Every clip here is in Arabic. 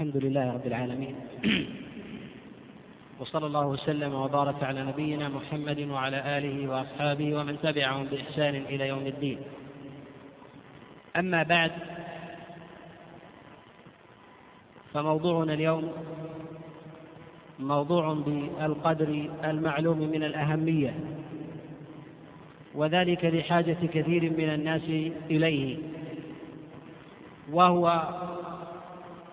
الحمد لله رب العالمين. وصلى الله وسلم وبارك على نبينا محمد وعلى آله وأصحابه ومن تبعهم بإحسان إلى يوم الدين. أما بعد فموضوعنا اليوم موضوع بالقدر المعلوم من الأهمية وذلك لحاجة كثير من الناس إليه وهو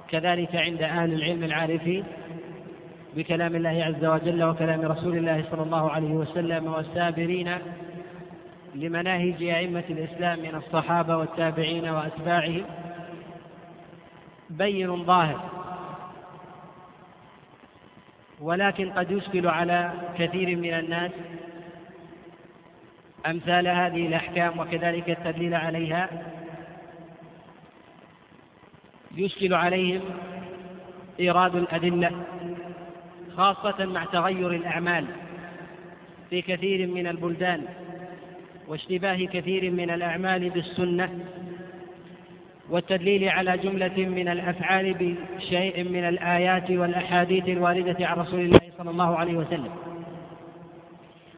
كذلك عند أهل العلم العارفين بكلام الله عز وجل وكلام رسول الله صلى الله عليه وسلم والسابرين لمناهج أئمة الإسلام من الصحابة والتابعين وأتباعهم. بين ظاهر ولكن قد يشكل على كثير من الناس أمثال هذه الأحكام وكذلك التدليل عليها. يشكل عليهم إيراد الأدلة خاصة مع تغير الأعمال في كثير من البلدان واشتباه كثير من الأعمال بالسنة والتدليل على جملة من الأفعال بشيء من الآيات والأحاديث الواردة عن رسول الله صلى الله عليه وسلم.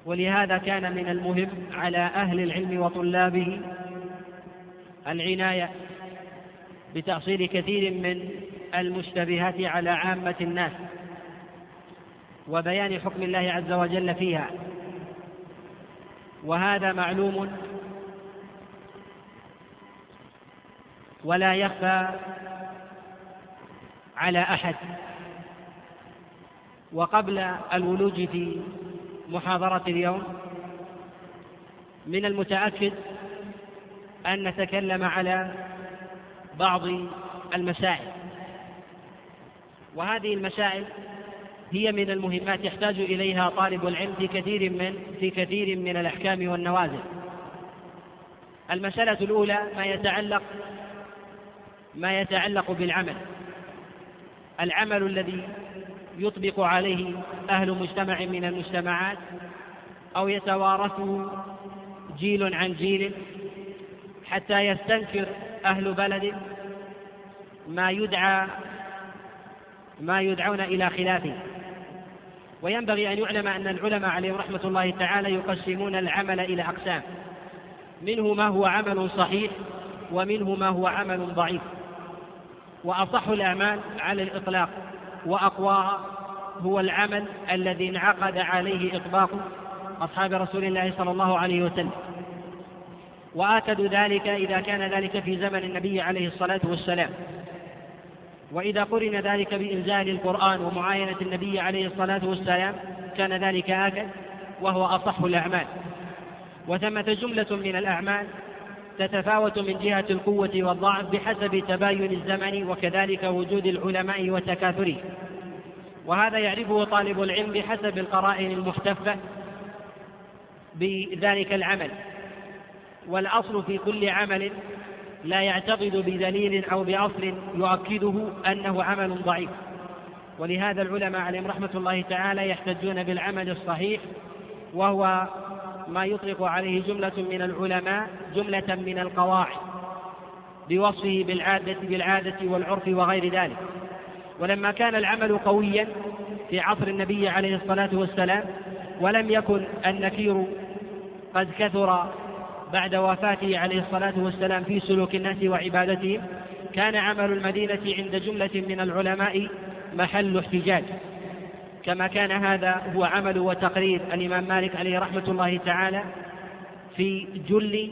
ولهذا كان من المهم على أهل العلم وطلابه العناية بتأصيل كثير من المشتبهات على عامة الناس وبيان حكم الله عز وجل فيها. وهذا معلوم ولا يخفى على أحد. وقبل الولوج في محاضرة اليوم من المتأكد أن نتكلم على بعض المسائل. وهذه المسائل هي من المهمات يحتاج إليها طالب العلم في كثير من في كثير من الأحكام والنوازل. المسألة الأولى ما يتعلق ما يتعلق بالعمل. العمل الذي يطبق عليه أهل مجتمع من المجتمعات أو يتوارثه جيل عن جيل حتى يستنكر أهل بلد ما يدعى ما يدعون إلى خلافه. وينبغي أن يعلم أن العلماء عليهم رحمة الله تعالى يقسمون العمل إلى أقسام. منه ما هو عمل صحيح ومنه ما هو عمل ضعيف. وأصح الأعمال على الإطلاق واقواها هو العمل الذي انعقد عليه إطباق أصحاب رسول الله صلى الله عليه وسلم. واكد ذلك إذا كان ذلك في زمن النبي عليه الصلاة والسلام. وإذا قرن ذلك بإنزال القرآن ومعاينة النبي عليه الصلاة والسلام كان ذلك آكد وهو أصح الأعمال. وثمة جملة من الأعمال تتفاوت من جهة القوة والضعف بحسب تباين الزمن وكذلك وجود العلماء وتكاثره. وهذا يعرفه طالب العلم بحسب القرائن المحتفة بذلك العمل. والأصل في كل عمل لا يعتقد بدليل أو بأصل يؤكده أنه عمل ضعيف. ولهذا العلماء عليهم رحمة الله تعالى يحتجون بالعمل الصحيح وهو ما يطلق عليه جملة من العلماء جملة من القواعد بوصفه بالعادة بالعادة والعرف وغير ذلك. ولما كان العمل قويا في عصر النبي عليه الصلاة والسلام ولم يكن النكير قد كثر بعد وفاته عليه الصلاة والسلام في سلوك الناس وعبادتهم كان عمل المدينة عند جملة من العلماء محل احتجاج. كما كان هذا هو عمل وتقرير الإمام مالك عليه رحمة الله تعالى في جل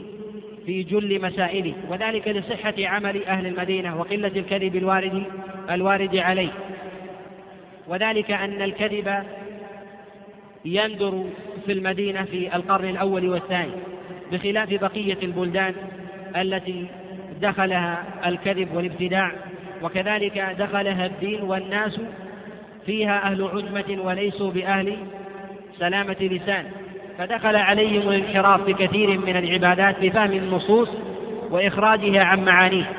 في جل مسائله وذلك لصحة عمل أهل المدينة وقلة الكذب الوارد الوارد عليه. وذلك أن الكذب يندر في المدينة في القرن الأول والثاني. بخلاف بقية البلدان التي دخلها الكذب والابتداع وكذلك دخلها الدين والناس فيها أهل عجمة وليسوا بأهل سلامة لسان. فدخل عليهم الانحراف في كثير من العبادات بفهم النصوص وإخراجها عن معانيه.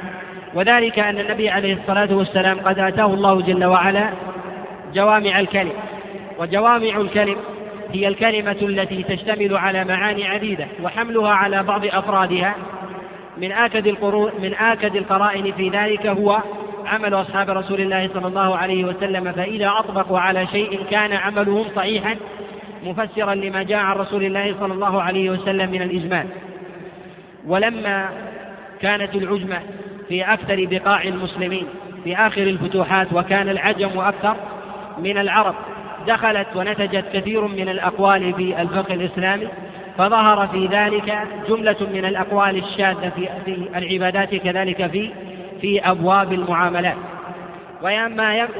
وذلك أن النبي عليه الصلاة والسلام قد آتاه الله جل وعلا جوامع الكلم وجوامع الكلم هي الكلمة التي تشتمل على معاني عديدة وحملها على بعض أفرادها. من آكد القرون من آكد القرائن في ذلك هو عمل أصحاب رسول الله صلى الله عليه وسلم فإذا أطبقوا على شيء كان عملهم صحيحا مفسرا لما جاء عن رسول الله صلى الله عليه وسلم من الإجمال. ولما كانت العجمة في أكثر بقاع المسلمين في آخر الفتوحات وكان العجم أكثر من العرب دخلت ونتجت كثير من الأقوال في الفقه الإسلامي فظهر في ذلك جملة من الأقوال الشاذة في, العبادات كذلك في في أبواب المعاملات.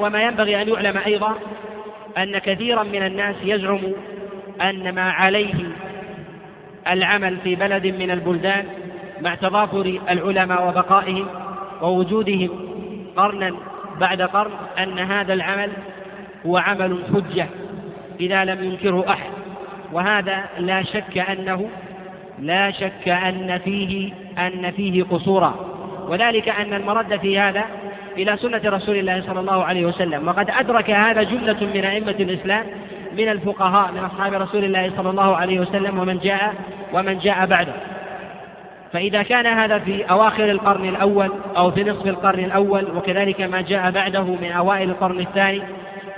وما ينبغي أن يعلم أيضا أن كثيرا من الناس يزعم أن ما عليه العمل في بلد من البلدان مع تضافر العلماء وبقائهم ووجودهم قرنا بعد قرن أن هذا العمل هو عمل حجة إذا لم ينكره أحد وهذا لا شك أنه لا شك أن فيه أن فيه قصورا. وذلك أن المرد في هذا إلى سنة رسول الله صلى الله عليه وسلم. وقد أدرك هذا جملة من أئمة الإسلام من الفقهاء من أصحاب رسول الله صلى الله عليه وسلم ومن جاء ومن جاء بعده. فإذا كان هذا في أواخر القرن الأول أو في نصف القرن الأول وكذلك ما جاء بعده من أوائل القرن الثاني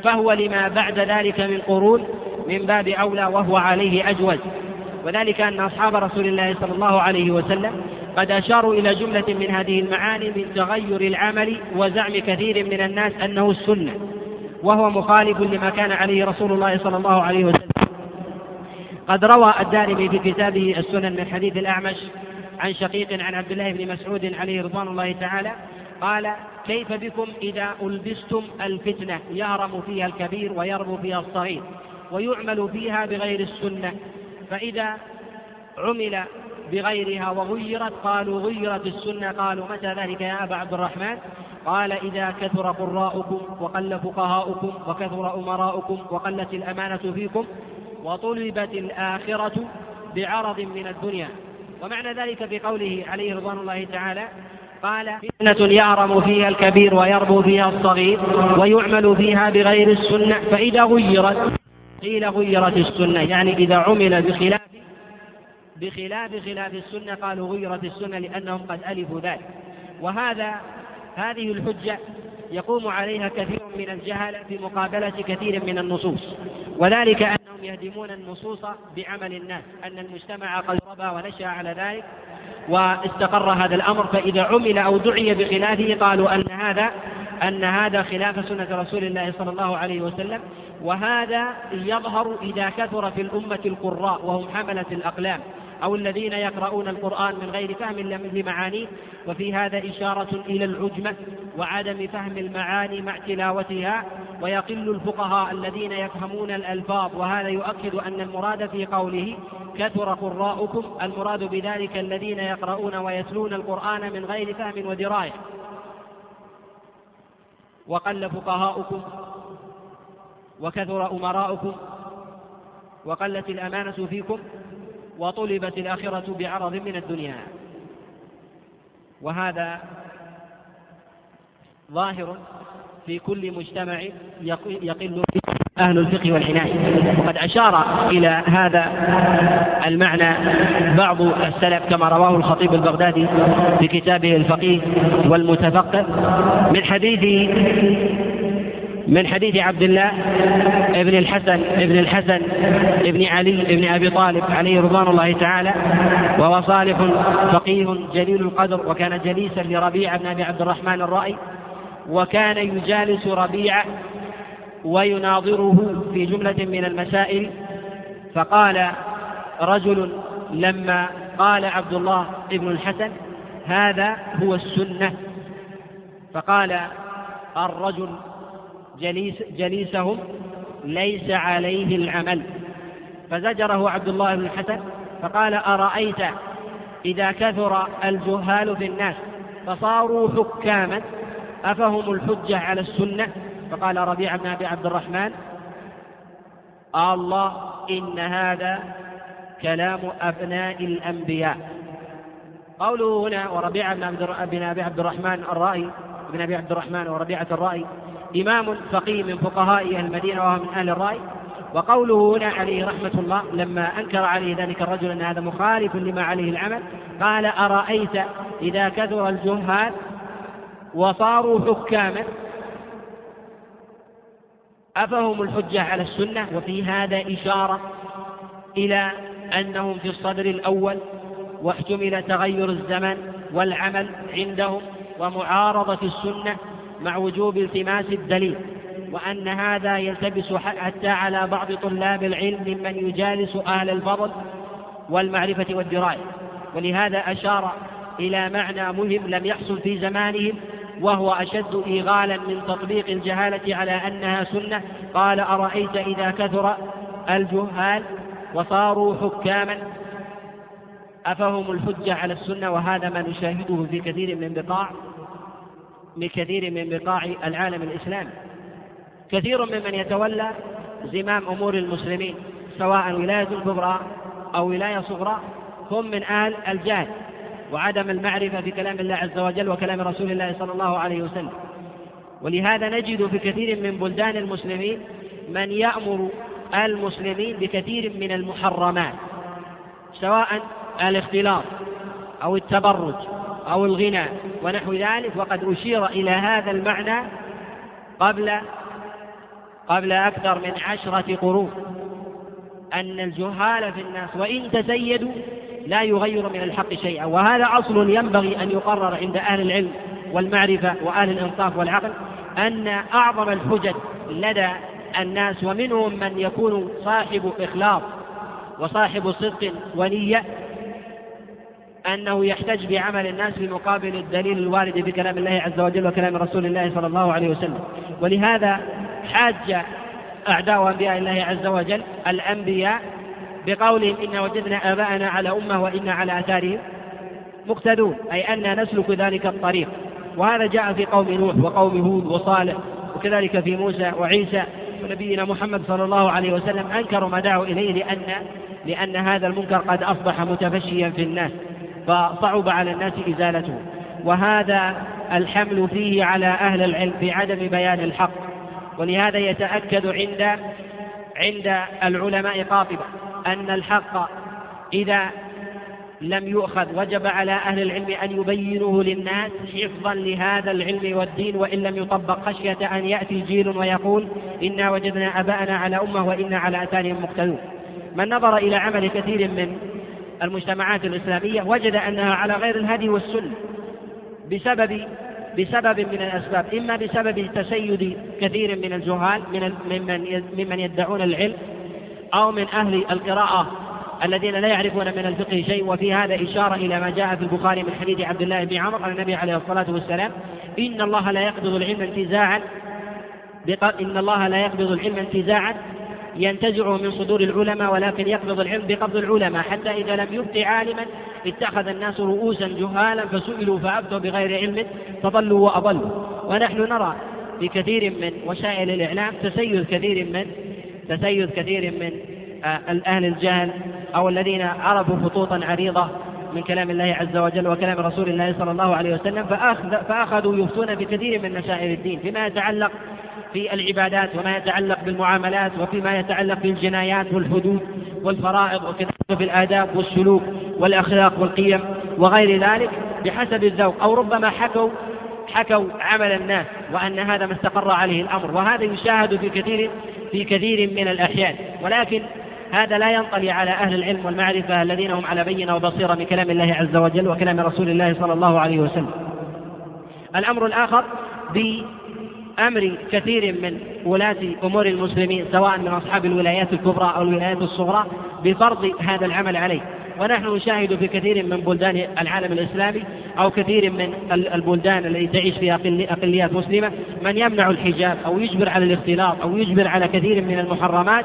فهو لما بعد ذلك من قرون من باب أولى وهو عليه أجوز وذلك أن أصحاب رسول الله صلى الله عليه وسلم قد أشاروا إلى جملة من هذه المعاني من تغير العمل وزعم كثير من الناس أنه السنة وهو مخالف لما كان عليه رسول الله صلى الله عليه وسلم. قد روى الدارمي في كتابه السنن من حديث الأعمش عن شقيق عن عبد الله بن مسعود عليه رضوان الله تعالى قال كيف بكم إذا ألبستم الفتنة؟ يهرم فيها الكبير ويربو فيها الصغير ويعمل فيها بغير السنة. فإذا عمل بغيرها وغيرت قالوا غيرت السنة. قالوا متى ذلك يا أبا عبد الرحمن؟ قال إذا كثر قراؤكم وقل فقهاؤكم وكثر أمراؤكم وقلت الأمانة فيكم وطلبت الآخرة بعرض من الدنيا. ومعنى ذلك في قوله عليه رضوان الله تعالى قال فتنة يعرم فيها الكبير ويربو فيها الصغير ويعمل فيها بغير السنة فإذا غيرت قيل غيرت السنة يعني إذا عمل بخلاف بخلاف خلاف السنة قالوا غيرت السنة لأنهم قد ألفوا ذلك. وهذا هذه الحجة يقوم عليها كثير من الجهل في مقابلة كثير من النصوص. وذلك أنهم يهدمون النصوص بعمل الناس أن المجتمع قد ربى ونشأ على ذلك واستقر هذا الأمر فإذا عمل أو دعي بخلافه قالوا أن هذا أن هذا خلاف سنة رسول الله صلى الله عليه وسلم وهذا يظهر إذا كثر في الأمة القراء وهم حملة الأقلام. أو الذين يقرؤون القرآن من غير فهم لمعانيه وفي هذا إشارة إلى العجمة وعدم فهم المعاني مع تلاوتها ويقل الفقهاء الذين يفهمون الألفاظ وهذا يؤكد أن المراد في قوله كثر قراؤكم المراد بذلك الذين يقرؤون ويتلون القرآن من غير فهم ودراية. وقل فقهاؤكم وكثر أمراؤكم وقلت الأمانة فيكم وطلبت الآخرة بعرض من الدنيا. وهذا ظاهر في كل مجتمع يقل فيه أهل الفقه والعناية. وقد أشار إلى هذا المعنى بعض السلف كما رواه الخطيب البغدادي في كتابه الفقيه والمتفقه من حديث من حديث عبد الله ابن الحسن ابن الحسن ابن علي ابن أبي طالب عليه رضوان الله تعالى وهو صالح فقيه جليل القدر وكان جليسا لربيع بن أبي عبد الرحمن الرائي وكان يجالس ربيع ويناظره في جملة من المسائل فقال رجل لما قال عبد الله ابن الحسن هذا هو السنة. فقال الرجل جليس جليسهم ليس عليه العمل. فزجره عبد الله بن الحسن فقال أرأيت إذا كثر الجهال في الناس فصاروا حكاما أفهم الحجة على السنة؟ فقال ربيع بن أبي عبد الرحمن الله إن هذا كلام أبناء الأنبياء. قوله هنا وربيع بن أبي عبد الرحمن الرائي بن أبي عبد الرحمن وربيعة الرائي إمام فقيه من فقهاء المدينة وهو من أهل الرأي. وقوله هنا عليه رحمة الله لما أنكر عليه ذلك الرجل أن هذا مخالف لما عليه العمل قال أرأيت إذا كثر الجهال وصاروا حكاما أفهم الحجة على السنة؟ وفي هذا إشارة إلى أنهم في الصدر الأول واحتمل تغير الزمن والعمل عندهم ومعارضة السنة مع وجوب التماس الدليل وأن هذا يلتبس حتى على بعض طلاب العلم ممن يجالس أهل الفضل والمعرفة والدراية. ولهذا أشار إلى معنى مهم لم يحصل في زمانهم وهو أشد إيغالا من تطبيق الجهالة على أنها سنة. قال أرأيت إذا كثر الجهال وصاروا حكاما؟ أفهم الحجة على السنة وهذا ما نشاهده في كثير من بقاع من كثير من بقاع العالم الإسلامي كثير ممن يتولى زمام أمور المسلمين سواء ولاية كبرى أو ولاية صغرى هم من أهل الجهل وعدم المعرفة بكلام الله عز وجل وكلام رسول الله صلى الله عليه وسلم. ولهذا نجد في كثير من بلدان المسلمين من يأمر المسلمين بكثير من المحرمات سواء الاختلاط أو التبرج. أو الغنى ونحو ذلك وقد أشير إلى هذا المعنى قبل قبل أكثر من عشرة قرون أن الجهال في الناس وإن تزيدوا لا يغير من الحق شيئا. وهذا أصل ينبغي أن يقرر عند أهل العلم والمعرفة وأهل الإنصاف والعقل أن أعظم الحجج لدى الناس ومنهم من يكون صاحب إخلاص وصاحب صدق ونية أنه يحتج بعمل الناس في مقابل الدليل الوارد في كلام الله عز وجل وكلام رسول الله صلى الله عليه وسلم. ولهذا حاج أعداء أنبياء الله عز وجل الأنبياء بقولهم إن وجدنا آباءنا على أمة وإنا على آثارهم مقتدون أي أن نسلك ذلك الطريق. وهذا جاء في قوم نوح وقوم هود وصالح وكذلك في موسى وعيسى ونبينا محمد صلى الله عليه وسلم أنكروا ما دعوا إليه لأن لأن هذا المنكر قد أصبح متفشيا في الناس. فصعب على الناس إزالته. وهذا الحمل فيه على أهل العلم بعدم بيان الحق. ولهذا يتأكد عند عند العلماء قاطبة أن الحق إذا لم يؤخذ وجب على أهل العلم أن يبينوه للناس حفظا لهذا العلم والدين وإن لم يطبق خشية أن يأتي جيل ويقول إنا وجدنا أباءنا على أمة وإنا على آثارهم مقتدون. من نظر إلى عمل كثير من المجتمعات الإسلامية وجد أنها على غير الهدي والسنة بسبب بسبب من الأسباب إما بسبب تسيد كثير من الجهال من ممن ممن يدعون العلم أو من أهل القراءة الذين لا يعرفون من الفقه شيء. وفي هذا إشارة إلى ما جاء في البخاري من حديث عبد الله بن عمر عن النبي عليه الصلاة والسلام إن الله لا يقبض العلم انتزاعا إن الله لا يقبض العلم انتزاعا ينتزعه من صدور العلماء ولكن يقبض العلم بقبض العلماء. حتى إذا لم يبق عالما اتخذ الناس رؤوسا جهالا فسئلوا فأفتوا بغير علم فضلوا وأضلوا. ونحن نرى في كثير من وسائل الإعلام تسيد كثير من تسيد كثير من آه، أهل الجهل أو الذين عرفوا خطوطا عريضة من كلام الله عز وجل وكلام رسول الله صلى الله عليه وسلم فأخذوا يفتون في كثير من مسائل الدين. فيما يتعلق في العبادات وما يتعلق بالمعاملات وفيما يتعلق بالجنايات والحدود والفرائض وكذلك في الآداب والسلوك والأخلاق والقيم وغير ذلك بحسب الذوق أو ربما حكوا حكوا عمل الناس وأن هذا ما استقر عليه الأمر وهذا يشاهد في كثير في كثير من الأحيان ولكن هذا لا ينطلي على أهل العلم والمعرفة الذين هم على بينة وبصيرة من كلام الله عز وجل وكلام رسول الله صلى الله عليه وسلم. الأمر الآخر بأمر كثير من ولاة أمور المسلمين سواء من أصحاب الولايات الكبرى أو الولايات الصغرى بفرض هذا العمل عليه. ونحن نشاهد في كثير من بلدان العالم الإسلامي أو كثير من البلدان التي تعيش فيها أقليات مسلمة من يمنع الحجاب أو يجبر على الاختلاط أو يجبر على كثير من المحرمات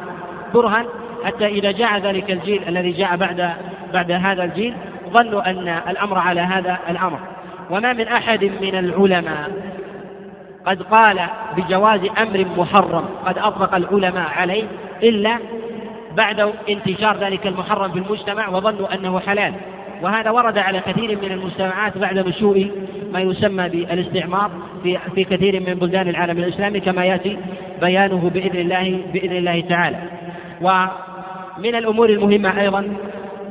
كرها حتى إذا جاء ذلك الجيل الذي جاء بعد بعد هذا الجيل ظنوا أن الأمر على هذا الأمر. وما من أحد من العلماء قد قال بجواز أمر محرم قد أطلق العلماء عليه إلا بعد انتشار ذلك المحرم في المجتمع وظنوا أنه حلال وهذا ورد على كثير من المجتمعات بعد نشوء ما يسمى بالاستعمار في في كثير من بلدان العالم الإسلامي كما يأتي بيانه بإذن الله بإذن الله تعالى. ومن الأمور المهمة أيضا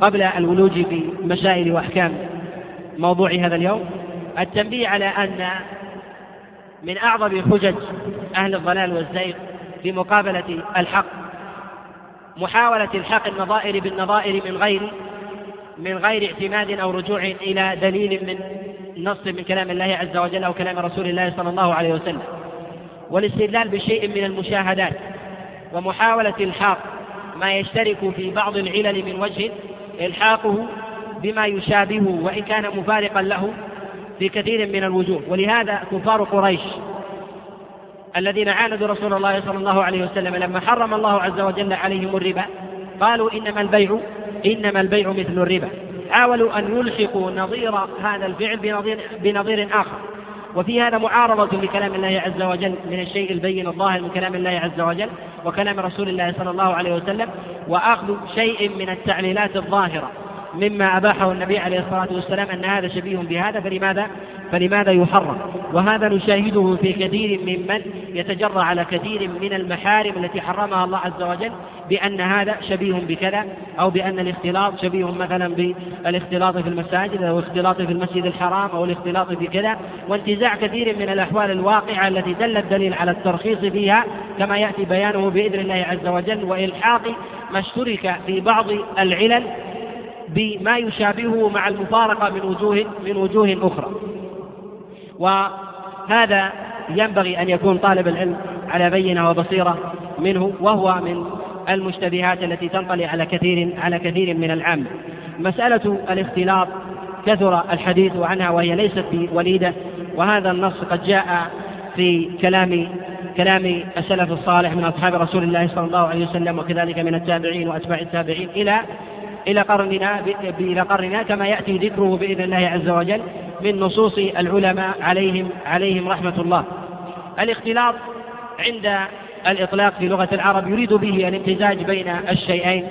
قبل الولوج في مسائل وأحكام موضوع هذا اليوم التنبيه على أن من أعظم حجج أهل الضلال والزيغ في مقابلة الحق. محاولة الحق النظائر بالنظائر من غير من غير اعتماد أو رجوع إلى دليل من نص من كلام الله عز وجل أو كلام رسول الله صلى الله عليه وسلم. والاستدلال بشيء من المشاهدات ومحاولة الحاق ما يشترك في بعض العلل من وجه إلحاقه بما يشابهه وإن كان مفارقا له في كثير من الوجوه. ولهذا كفار قريش الذين عاندوا رسول الله صلى الله عليه وسلم لما حرم الله عز وجل عليهم الربا قالوا إنما البيع إنما البيع مثل الربا. حاولوا أن يلحقوا نظير هذا الفعل بنظير, بنظير آخر. وفي هذا معارضة لكلام الله عز وجل من الشيء البين الظاهر من كلام الله عز وجل وكلام رسول الله صلى الله عليه وسلم وأخذ شيء من التعليلات الظاهرة. مما أباحه النبي عليه الصلاة والسلام أن هذا شبيه بهذا فلماذا؟ فلماذا يحرم؟ وهذا نشاهده في كثير ممن يتجرى على كثير من المحارم التي حرمها الله عز وجل بأن هذا شبيه بكذا أو بأن الاختلاط شبيه مثلا بالاختلاط في المساجد أو الاختلاط في المسجد الحرام أو الاختلاط في كذا. وانتزاع كثير من الأحوال الواقعة التي دل الدليل على الترخيص فيها كما يأتي بيانه بإذن الله عز وجل وإلحاق ما اشترك في بعض العلل بما يشابهه مع المفارقة من وجوه من وجوه أخرى. وهذا ينبغي أن يكون طالب العلم على بينة وبصيرة منه وهو من المشتبهات التي تنطلي على كثير على كثير من العامة مسألة الاختلاط كثر الحديث عنها وهي ليست بوليدة وهذا النص قد جاء في كلام كلام السلف الصالح من أصحاب رسول الله صلى الله عليه وسلم وكذلك من التابعين وأتباع التابعين إلى إلى قرننا إلى قرننا كما يأتي ذكره بإذن الله عز وجل من نصوص العلماء عليهم عليهم رحمة الله. الاختلاط عند الإطلاق في لغة العرب يريد به الامتزاج بين الشيئين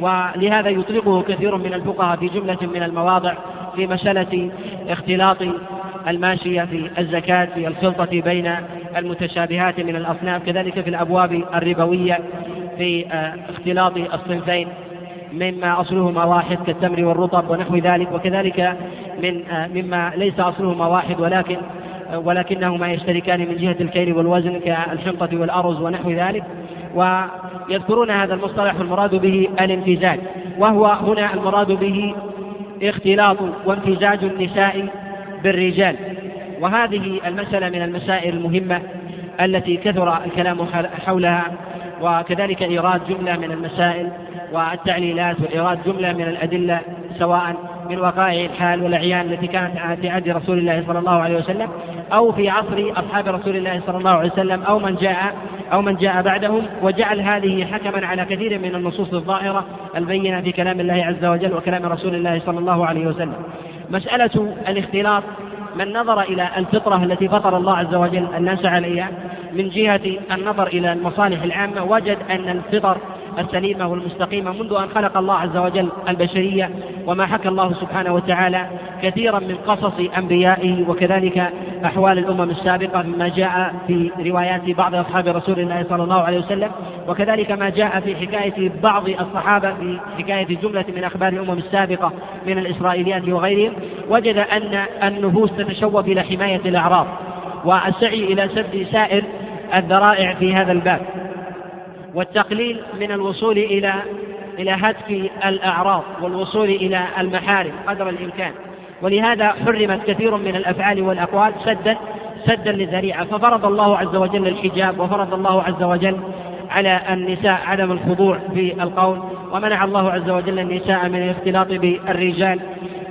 ولهذا يطلقه كثير من الفقهاء في جملة من المواضع في مسألة اختلاط الماشية في الزكاة في الخلطة بين المتشابهات من الأصناف كذلك في الأبواب الربوية في آه، اختلاط الصنفين مما أصلهما واحد كالتمر والرطب ونحو ذلك وكذلك من آه، مما ليس أصلهما واحد ولكن آه، ولكنهما يشتركان من جهة الكيل والوزن كالحنطة والأرز ونحو ذلك. ويذكرون هذا المصطلح المراد به الامتزاج وهو هنا المراد به اختلاط وامتزاج النساء بالرجال. وهذه المسألة من المسائل المهمة التي كثر الكلام حولها وكذلك إيراد جملة من المسائل والتعليلات وإيراد جملة من الأدلة سواء من وقائع الحال والأعيان التي كانت في عهد رسول الله صلى الله عليه وسلم أو في عصر أصحاب رسول الله صلى الله عليه وسلم أو من جاء أو من جاء بعدهم وجعل هذه حكما على كثير من النصوص الظاهرة البينة في كلام الله عز وجل وكلام رسول الله صلى الله عليه وسلم. مسألة الاختلاط من نظر إلى الفطرة التي فطر الله عز وجل الناس عليها من جهة النظر إلى المصالح العامة وجد أن الفطر السليمة والمستقيمة منذ أن خلق الله عز وجل البشرية وما حكى الله سبحانه وتعالى كثيرا من قصص أنبيائه وكذلك أحوال الأمم السابقة مما جاء في روايات بعض أصحاب رسول الله صلى الله عليه وسلم وكذلك ما جاء في حكاية بعض الصحابة في حكاية جملة من أخبار الأمم السابقة من الإسرائيليات وغيرهم وجد أن النفوس تتشوف إلى حماية الأعراض والسعي إلى سد سائر الذرائع في هذا الباب. والتقليل من الوصول إلى إلى هتك الأعراض والوصول إلى المحارم قدر الإمكان. ولهذا حرمت كثير من الأفعال والأقوال سدا سدا للذريعة. ففرض الله عز وجل الحجاب وفرض الله عز وجل على النساء عدم الخضوع في القول ومنع الله عز وجل النساء من الاختلاط بالرجال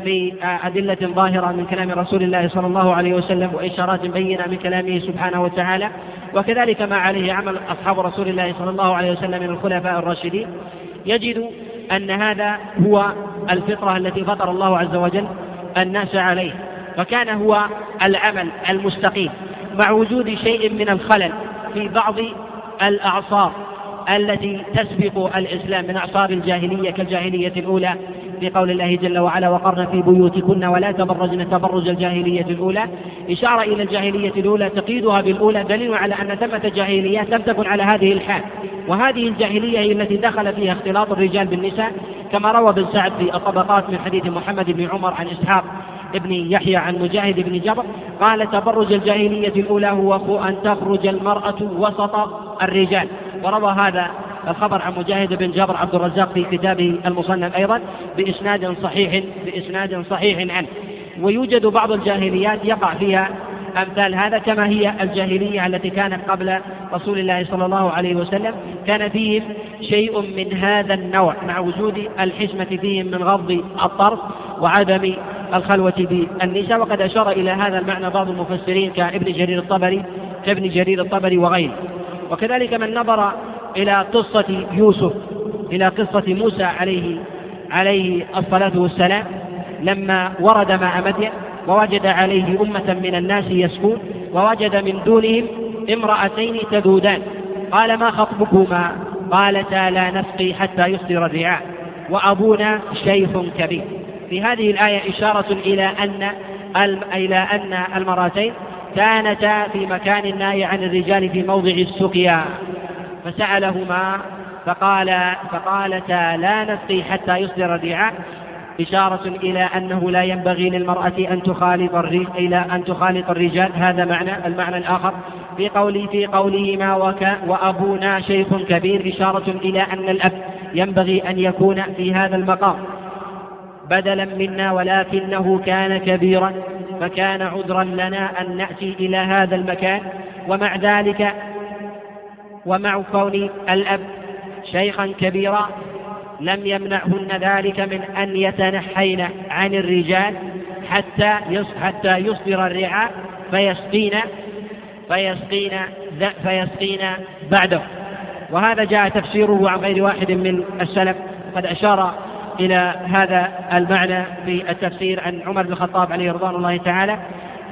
في أدلة ظاهرة من كلام رسول الله صلى الله عليه وسلم وإشارات بينة من كلامه سبحانه وتعالى. وكذلك ما عليه عمل أصحاب رسول الله صلى الله عليه وسلم من الخلفاء الراشدين يجد أن هذا هو الفطرة التي فطر الله عز وجل الناس عليه فكان هو العمل المستقيم مع وجود شيء من الخلل في بعض الأعصار التي تسبق الإسلام من أعصار الجاهلية كالجاهلية الأولى في قول الله جل وعلا وقرن في بيوتكن ولا تبرجن تبرج الجاهلية الأولى. إشارة إلى الجاهلية الأولى تقييدها بالأولى دليل على أن ثمة جاهليات لم تكن على هذه الحال. وهذه الجاهلية هي التي دخل فيها اختلاط الرجال بالنساء كما روى بن سعد في الطبقات من حديث محمد بن عمر عن إسحاق ابن يحيى عن مجاهد بن جبر قال تبرج الجاهلية الأولى هو أن تخرج المرأة وسط الرجال. وروى هذا الخبر عن مجاهد بن جبر عبد الرزاق في كتابه المصنف أيضا بإسناد صحيح بإسناد صحيح عنه. ويوجد بعض الجاهليات يقع فيها أمثال هذا كما هي الجاهلية التي كانت قبل رسول الله صلى الله عليه وسلم. كان فيهم شيء من هذا النوع مع وجود الحشمة فيهم من غض الطرف وعدم الخلوة بالنساء. وقد أشار إلى هذا المعنى بعض المفسرين كابن جرير الطبري كابن جرير الطبري وغيره. وكذلك من نظر إلى قصة يوسف إلى قصة موسى عليه عليه الصلاة والسلام لما ورد مع مدين ووجد عليه أمة من الناس يسكون ووجد من دونهم امرأتين تذودان. قال ما خطبكما؟ قالتا لا نسقي حتى يصدر الرعاء وأبونا شيخ كبير. في هذه الآية إشارة إلى أن إلى أن المرأتين كانتا في مكان ناهي عن الرجال في موضع السقيا. فسألهما فقال فقالتا لا نسقي حتى يصدر الرعاء إشارة إلى أنه لا ينبغي للمرأة أن تخالط إلى أن تخالط الرجال. هذا معنى المعنى الآخر. في قوله في قولهما وك وأبونا شيخ كبير. إشارة إلى أن الأب ينبغي أن يكون في هذا المقام. بدلا منا ولكنه كان كبيرا فكان عذرا لنا أن نأتي إلى هذا المكان. ومع ذلك ومع كون الأب شيخا كبيرا لم يمنعهن ذلك من أن يتنحين عن الرجال حتى حتى يصدر الرعاء فيسقين فيسقين فيسقين بعده. وهذا جاء تفسيره عن غير واحد من السلف. قد أشار إلى هذا المعنى في التفسير عن عمر بن الخطاب عليه رضوان الله تعالى.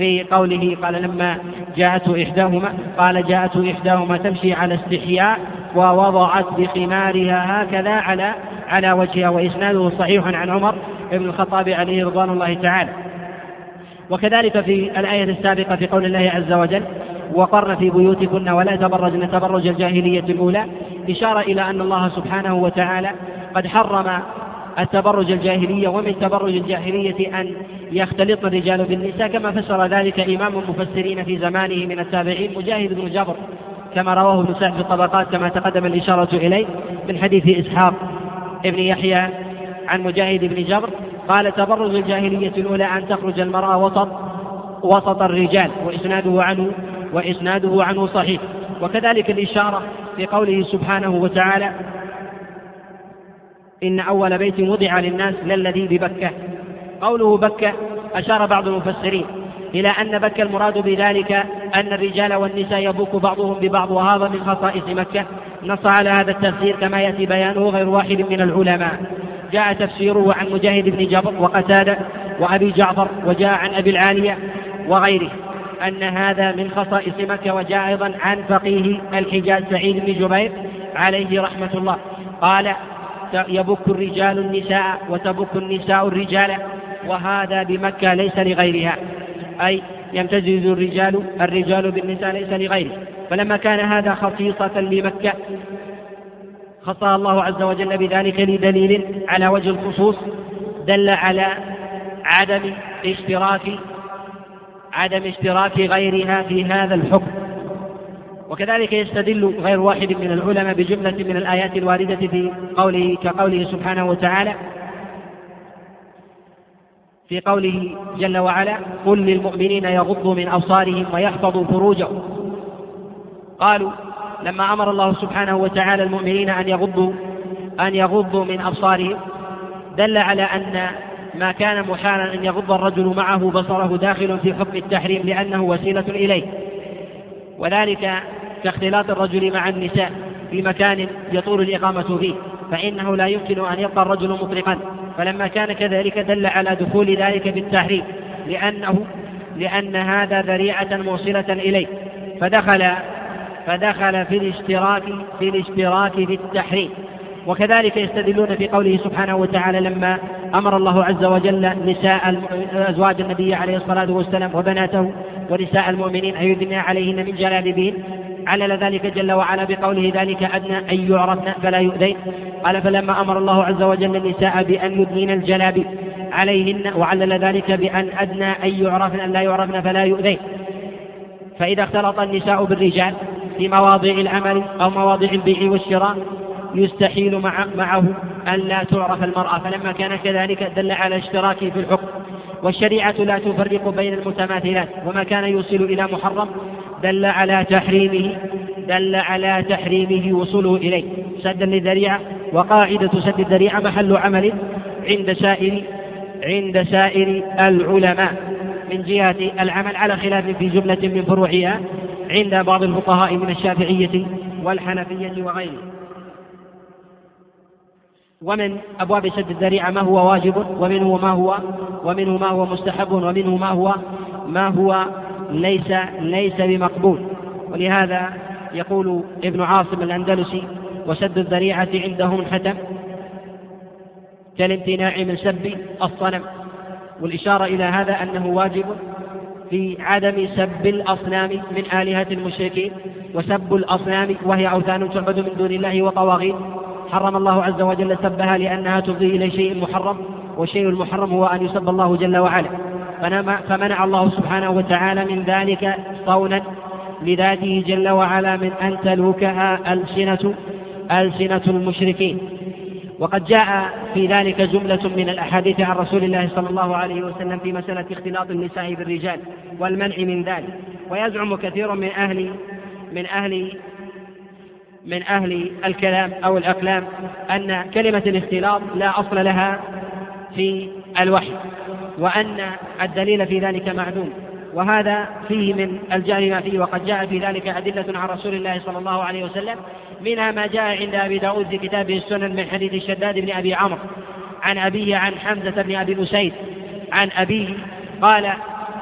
في قوله قال لما جاءته إحداهما قال جاءته إحداهما تمشي على استحياء ووضعت بخمارها هكذا على على وجهها وإسناده صحيح عن عمر بن الخطاب عليه رضوان الله تعالى. وكذلك في الآية السابقة في قول الله عز وجل وقرن في بيوتكن ولا تبرجن تبرج الجاهلية الأولى إشارة إلى أن الله سبحانه وتعالى قد حرم التبرج الجاهلية ومن تبرج الجاهلية أن يختلط الرجال بالنساء كما فسر ذلك إمام المفسرين في زمانه من التابعين مجاهد بن جبر كما رواه ابن سعد في الطبقات كما تقدم الإشارة إليه من حديث إسحاق ابن يحيى عن مجاهد بن جبر قال تبرز الجاهلية الأولى أن تخرج المرأة وسط وسط الرجال وإسناده عنه وإسناده عنه صحيح. وكذلك الإشارة في قوله سبحانه وتعالى إن أول بيت وضع للناس للذي ببكة. قوله بكة أشار بعض المفسرين إلى أن بكة المراد بذلك أن الرجال والنساء يبك بعضهم ببعض وهذا من خصائص مكة نص على هذا التفسير كما يأتي بيانه غير واحد من العلماء. جاء تفسيره عن مجاهد بن جبر وقتادة وأبي جعفر وجاء عن أبي العالية وغيره أن هذا من خصائص مكة وجاء أيضا عن فقيه الحجاز سعيد بن جبير عليه رحمة الله. قال يبك الرجال النساء وتبك النساء الرجال وهذا بمكة ليس لغيرها. أي يمتزج الرجال الرجال بالنساء ليس لغيره. فلما كان هذا خصيصة لمكة خصها الله عز وجل بذلك لدليل على وجه الخصوص دل على عدم اشتراك عدم اشتراك غيرها في هذا الحكم. وكذلك يستدل غير واحد من العلماء بجملة من الآيات الواردة في قوله كقوله سبحانه وتعالى في قوله جل وعلا قل للمؤمنين يغضوا من أبصارهم ويحفظوا فروجهم قالوا لما أمر الله سبحانه وتعالى المؤمنين أن يغضوا أن يغضوا من أبصارهم دل على أن ما كان محالا أن يغض الرجل معه بصره داخل في حكم التحريم لأنه وسيلة إليه. وذلك كاختلاط الرجل مع النساء في مكان يطول الإقامة فيه فإنه لا يمكن أن يبقى الرجل مطلقا. فلما كان كذلك دل على دخول ذلك بالتحريم لأنه لأن هذا ذريعة موصلة إليه. فدخل فدخل في الاشتراك في الاشتراك في التحريم. وكذلك يستدلون في قوله سبحانه وتعالى لما أمر الله عز وجل نساء أزواج النبي عليه الصلاة والسلام وبناته ونساء المؤمنين أن يدنى عليهن من جلابيبهن علل ذلك جل وعلا بقوله ذلك أدنى أن يعرفن فلا يؤذين. قال فلما أمر الله عز وجل النساء بأن يدنين الجلابيب عليهن وعلل ذلك بأن أدنى أن يعرفن أن لا يعرفن فلا يؤذين. فإذا اختلط النساء بالرجال في مواضع العمل أو مواضع البيع والشراء يستحيل مع معه أن لا تعرف المرأة. فلما كان كذلك دل على اشتراكه في الحكم. والشريعة لا تفرق بين المتماثلات. وما كان يوصل إلى محرم دل على تحريمه دل على تحريمه وصوله إليه. سدا للذريعة وقاعدة سد الذريعة محل عمل عند سائر عند سائر العلماء. من جهة العمل على خلاف في جملة من فروعها عند بعض الفقهاء من الشافعية والحنفية وغيرهم ومن أبواب سد الذريعة ما هو واجب ومنه ما هو ومنه ما هو مستحب ومنه ما هو ما هو ليس ليس بمقبول. ولهذا يقول ابن عاصم الأندلسي وسد الذريعة عندهم حتم كالامتناع من سب الصنم. والإشارة إلى هذا أنه واجب في عدم سب الأصنام من آلهة المشركين وسب الأصنام وهي أوثان تعبد من دون الله وطواغيت حرم الله عز وجل سبها لأنها تفضي إلى شيء محرم والشيء المحرم هو أن يسب الله جل وعلا. فمنع الله سبحانه وتعالى من ذلك صونا لذاته جل وعلا من أن تلوكها ألسنة ألسنة المشركين. وقد جاء في ذلك جملة من الأحاديث عن رسول الله صلى الله عليه وسلم في مسألة اختلاط النساء بالرجال والمنع من ذلك. ويزعم كثير من أهل من أهل من أهل الكلام أو الأقلام أن كلمة الاختلاط لا أصل لها في الوحي. وأن الدليل في ذلك معدوم. وهذا فيه من الجهل ما فيه وقد جاء في ذلك أدلة عن رسول الله صلى الله عليه وسلم منها ما جاء عند أبي داود في كتابه السنن من حديث الشداد بن أبي عمرو عن أبيه عن حمزة بن أبي أسيد عن أبيه قال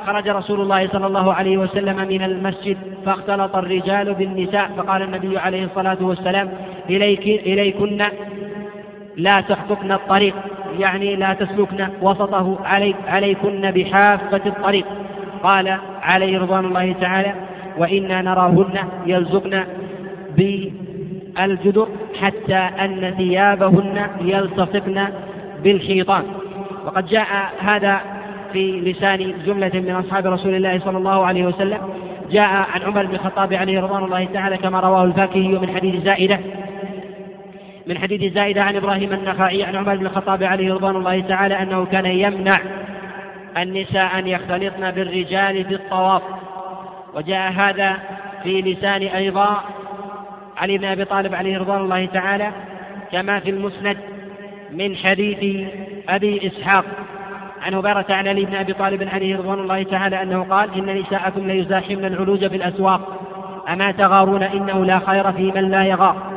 خرج رسول الله صلى الله عليه وسلم من المسجد فاختلط الرجال بالنساء فقال النبي عليه الصلاة والسلام إليك إليكن لا تخطفن الطريق. يعني لا تسلكن وسطه علي عليكن بحافة الطريق. قال عليه رضوان الله تعالى وإنا نراهن يلزقن بالجدر حتى أن ثيابهن يلتصقن بالحيطان. وقد جاء هذا في لسان جملة من أصحاب رسول الله صلى الله عليه وسلم. جاء عن عمر بن الخطاب عليه رضوان الله تعالى كما رواه الفاكهي من حديث زائدة. من حديث زائدة عن إبراهيم النخعي عن عمر بن الخطاب عليه رضوان الله تعالى أنه كان يمنع النساء أن يختلطن بالرجال في الطواف. وجاء هذا في لسان أيضا علي بن أبي طالب عليه رضوان الله تعالى كما في المسند من حديث أبي إسحاق. عن هبيرة عن علي بن أبي طالب عليه رضوان الله تعالى أنه قال إن نساءكم ليزاحمن العلوج في الأسواق أما تغارون إنه لا خير في من لا يغار.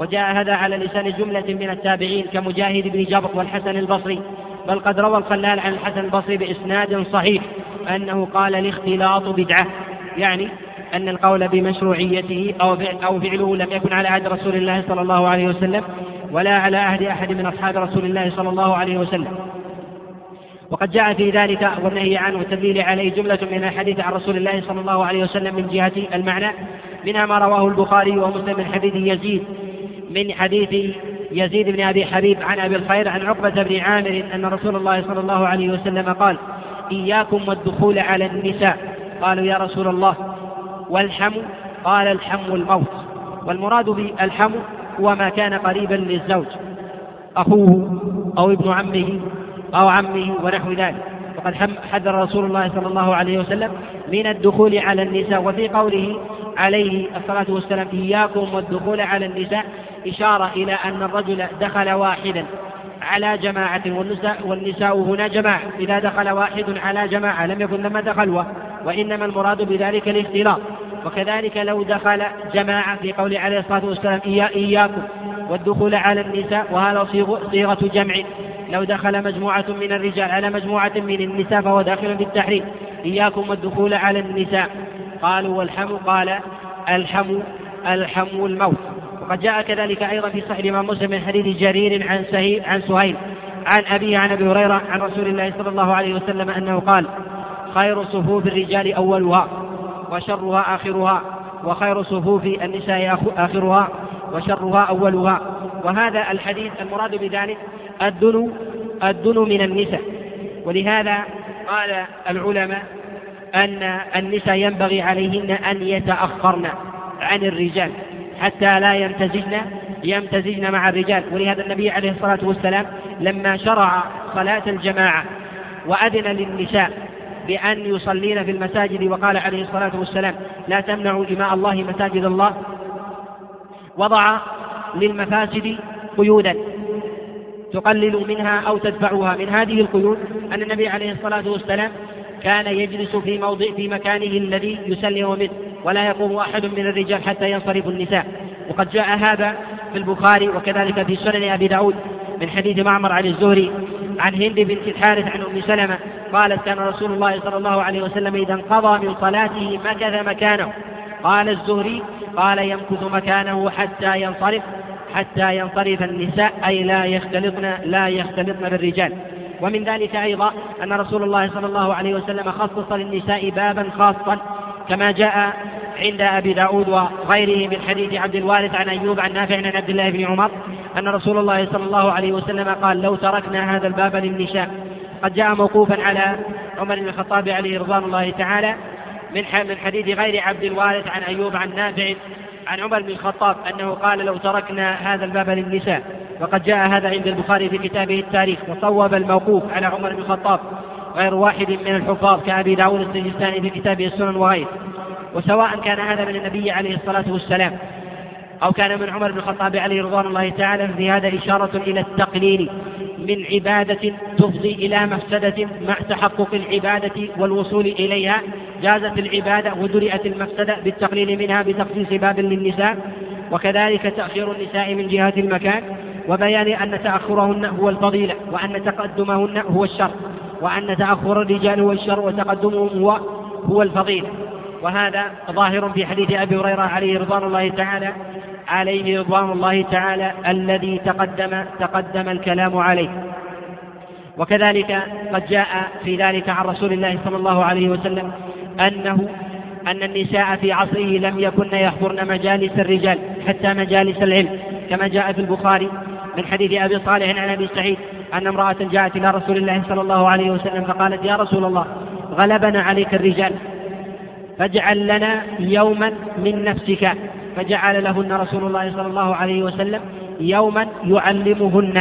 وجاء هذا على لسان جملة من التابعين كمجاهد بن جبر والحسن البصري بل قد روى الخلال عن الحسن البصري بإسناد صحيح أنه قال الاختلاط بدعة. يعني أن القول بمشروعيته أو أو فعله لم يكن على عهد رسول الله صلى الله عليه وسلم ولا على عهد أحد من أصحاب رسول الله صلى الله عليه وسلم. وقد جاء في ذلك والنهي عنه والتدليل عليه جملة من الحديث عن رسول الله صلى الله عليه وسلم من جهة المعنى منها ما رواه البخاري ومسلم من حديث يزيد من حديث يزيد بن أبي حبيب عن أبي الخير عن عقبة بن عامر أن رسول الله صلى الله عليه وسلم قال إياكم والدخول على النساء قالوا يا رسول الله والحم قال الحم الموت والمراد بالحم هو ما كان قريبا للزوج أخوه أو ابن عمه أو عمه ونحو ذلك. وقد حذر رسول الله صلى الله عليه وسلم من الدخول على النساء وفي قوله عليه الصلاة والسلام إياكم والدخول على النساء إشارة إلى أن الرجل دخل واحدا على جماعة والنساء, والنساء هنا جماعة إذا دخل واحد على جماعة لم يكن لما دخل وإنما المراد بذلك الاختلاط. وكذلك لو دخل جماعة في قول عليه الصلاة والسلام إياكم والدخول على النساء وهذا صيغة جمع. لو دخل مجموعة من الرجال على مجموعة من النساء فهو داخل في التحريم. إياكم والدخول على النساء. قالوا والحم قال الحم الحم الموت. وقد جاء كذلك أيضا في صحيح الإمام مسلم من حديث جرير عن سهيل عن سهيل عن أبيه عن أبي هريرة عن رسول الله صلى الله عليه وسلم أنه قال خير صفوف الرجال أولها وشرها آخرها وخير صفوف النساء آخرها وشرها أولها. وهذا الحديث المراد بذلك الدنو الدنو من النساء. ولهذا قال العلماء أن النساء ينبغي عليهن أن يتأخرن عن الرجال حتى لا يمتزجن يمتزجن مع الرجال. ولهذا النبي عليه الصلاة والسلام لما شرع صلاة الجماعة وأذن للنساء بأن يصلين في المساجد وقال عليه الصلاة والسلام لا تمنعوا إماء الله مساجد الله وضع للمفاسد قيودا. تقلل منها أو تدفعها من هذه القيود أن النبي عليه الصلاة والسلام كان يجلس في موضع في مكانه الذي يسلم منه ولا يقوم أحد من الرجال حتى ينصرف النساء. وقد جاء هذا في البخاري وكذلك في سنن أبي داود من حديث معمر عن الزهري عن هند بنت الحارث عن أم سلمة قالت كان رسول الله صلى الله عليه وسلم إذا انقضى من صلاته مكث مكانه. قال الزهري قال يمكث مكانه حتى ينصرف. حتى ينصرف النساء أي لا يختلطن لا يختلطن بالرجال. ومن ذلك أيضا أن رسول الله صلى الله عليه وسلم خصص للنساء بابا خاصا كما جاء عند أبي داود وغيره من حديث عبد الوارث عن أيوب عن نافع عن عبد الله بن عمر أن رسول الله صلى الله عليه وسلم قال لو تركنا هذا الباب للنساء. قد جاء موقوفا على عمر بن الخطاب عليه رضوان الله تعالى من من حديث غير عبد الوارث عن أيوب عن نافع عن عمر بن الخطاب أنه قال لو تركنا هذا الباب للنساء وقد جاء هذا عند البخاري في كتابه التاريخ وصوب الموقوف على عمر بن الخطاب غير واحد من الحفاظ كأبي داود السجستاني في كتابه السنن وغيره. وسواء كان هذا من النبي عليه الصلاة والسلام أو كان من عمر بن الخطاب عليه رضوان الله تعالى في هذا إشارة إلى التقليل من عبادة تفضي إلى مفسدة مع تحقق العبادة والوصول إليها جازت العبادة ودرئت المفسدة بالتقليل منها بتخصيص باب للنساء وكذلك تأخير النساء من جهة المكان وبيان أن تأخرهن هو الفضيلة وأن تقدمهن هو الشر وأن تأخر الرجال هو الشر وتقدمهم هو هو الفضيلة. وهذا ظاهر في حديث أبي هريرة عليه رضوان الله تعالى عليه رضوان الله تعالى الذي تقدم تقدم الكلام عليه. وكذلك قد جاء في ذلك عن رسول الله صلى الله عليه وسلم أنه أن النساء في عصره لم يكن يحضرن مجالس الرجال حتى مجالس العلم كما جاء في البخاري من حديث أبي صالح عن أبي سعيد أن امرأة جاءت إلى رسول الله صلى الله عليه وسلم فقالت يا رسول الله غلبنا عليك الرجال فاجعل لنا يوما من نفسك. فجعل لهن رسول الله صلى الله عليه وسلم يوما يعلمهن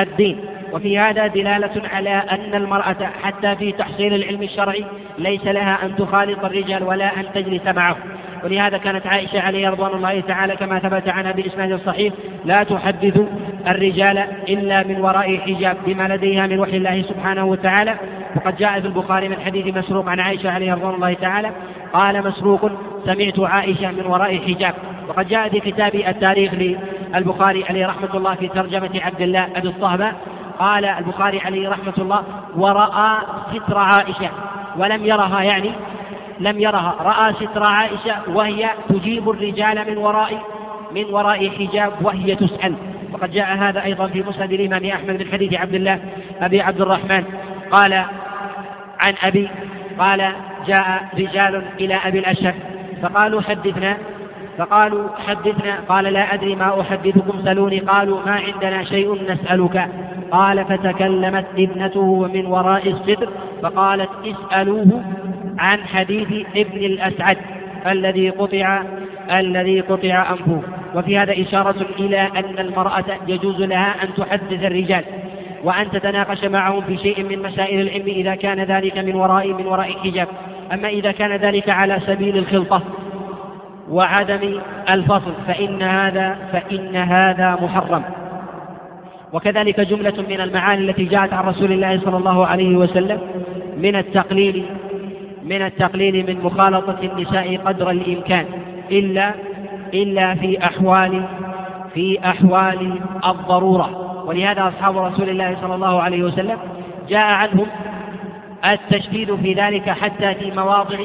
الدين. وفي هذا دلالة على أن المرأة حتى في تحصيل العلم الشرعي ليس لها أن تخالط الرجال ولا أن تجلس معهم ولهذا كانت عائشة عليه رضوان الله تعالى كما ثبت عنها بإسناد صحيح لا تحدث الرجال إلا من وراء حجاب بما لديها من وحي الله سبحانه وتعالى. وقد جاء في البخاري من حديث مسروق عن عائشة عليه رضوان الله تعالى قال مسروق سمعت عائشة من وراء حجاب. وقد جاء في كتاب التاريخ للبخاري عليه رحمة الله في ترجمة عبد الله أبي الصهبة قال البخاري عليه رحمة الله ورأى ستر عائشة ولم يرها يعني لم يرها رأى ستر عائشة وهي تجيب الرجال من وراء من وراء حجاب وهي تسأل. وقد جاء هذا أيضا في مسند الإمام أحمد من حديث عبد الله أبي عبد الرحمن. قال عن أبي قال جاء رجال إلى أبي الأشهر فقالوا حدثنا فقالوا حدثنا قال لا أدري ما أحدثكم سلوني قالوا ما عندنا شيء نسألك. قال فتكلمت ابنته من وراء الستر فقالت اسألوه عن حديث ابن الأسعد الذي قطع الذي قطع أنفه. وفي هذا إشارة إلى أن المرأة يجوز لها أن تحدث الرجال وأن تتناقش معهم في شيء من مسائل العلم إذا كان ذلك من وراء من وراء حجاب. أما إذا كان ذلك على سبيل الخلطة وعدم الفصل فإن هذا فإن هذا محرم. وكذلك جملة من المعاني التي جاءت عن رسول الله صلى الله عليه وسلم من التقليل من التقليل من مخالطة النساء قدر الإمكان إلا إلا في أحوال في أحوال الضرورة. ولهذا أصحاب رسول الله صلى الله عليه وسلم جاء عنهم التشديد في ذلك حتى في مواضع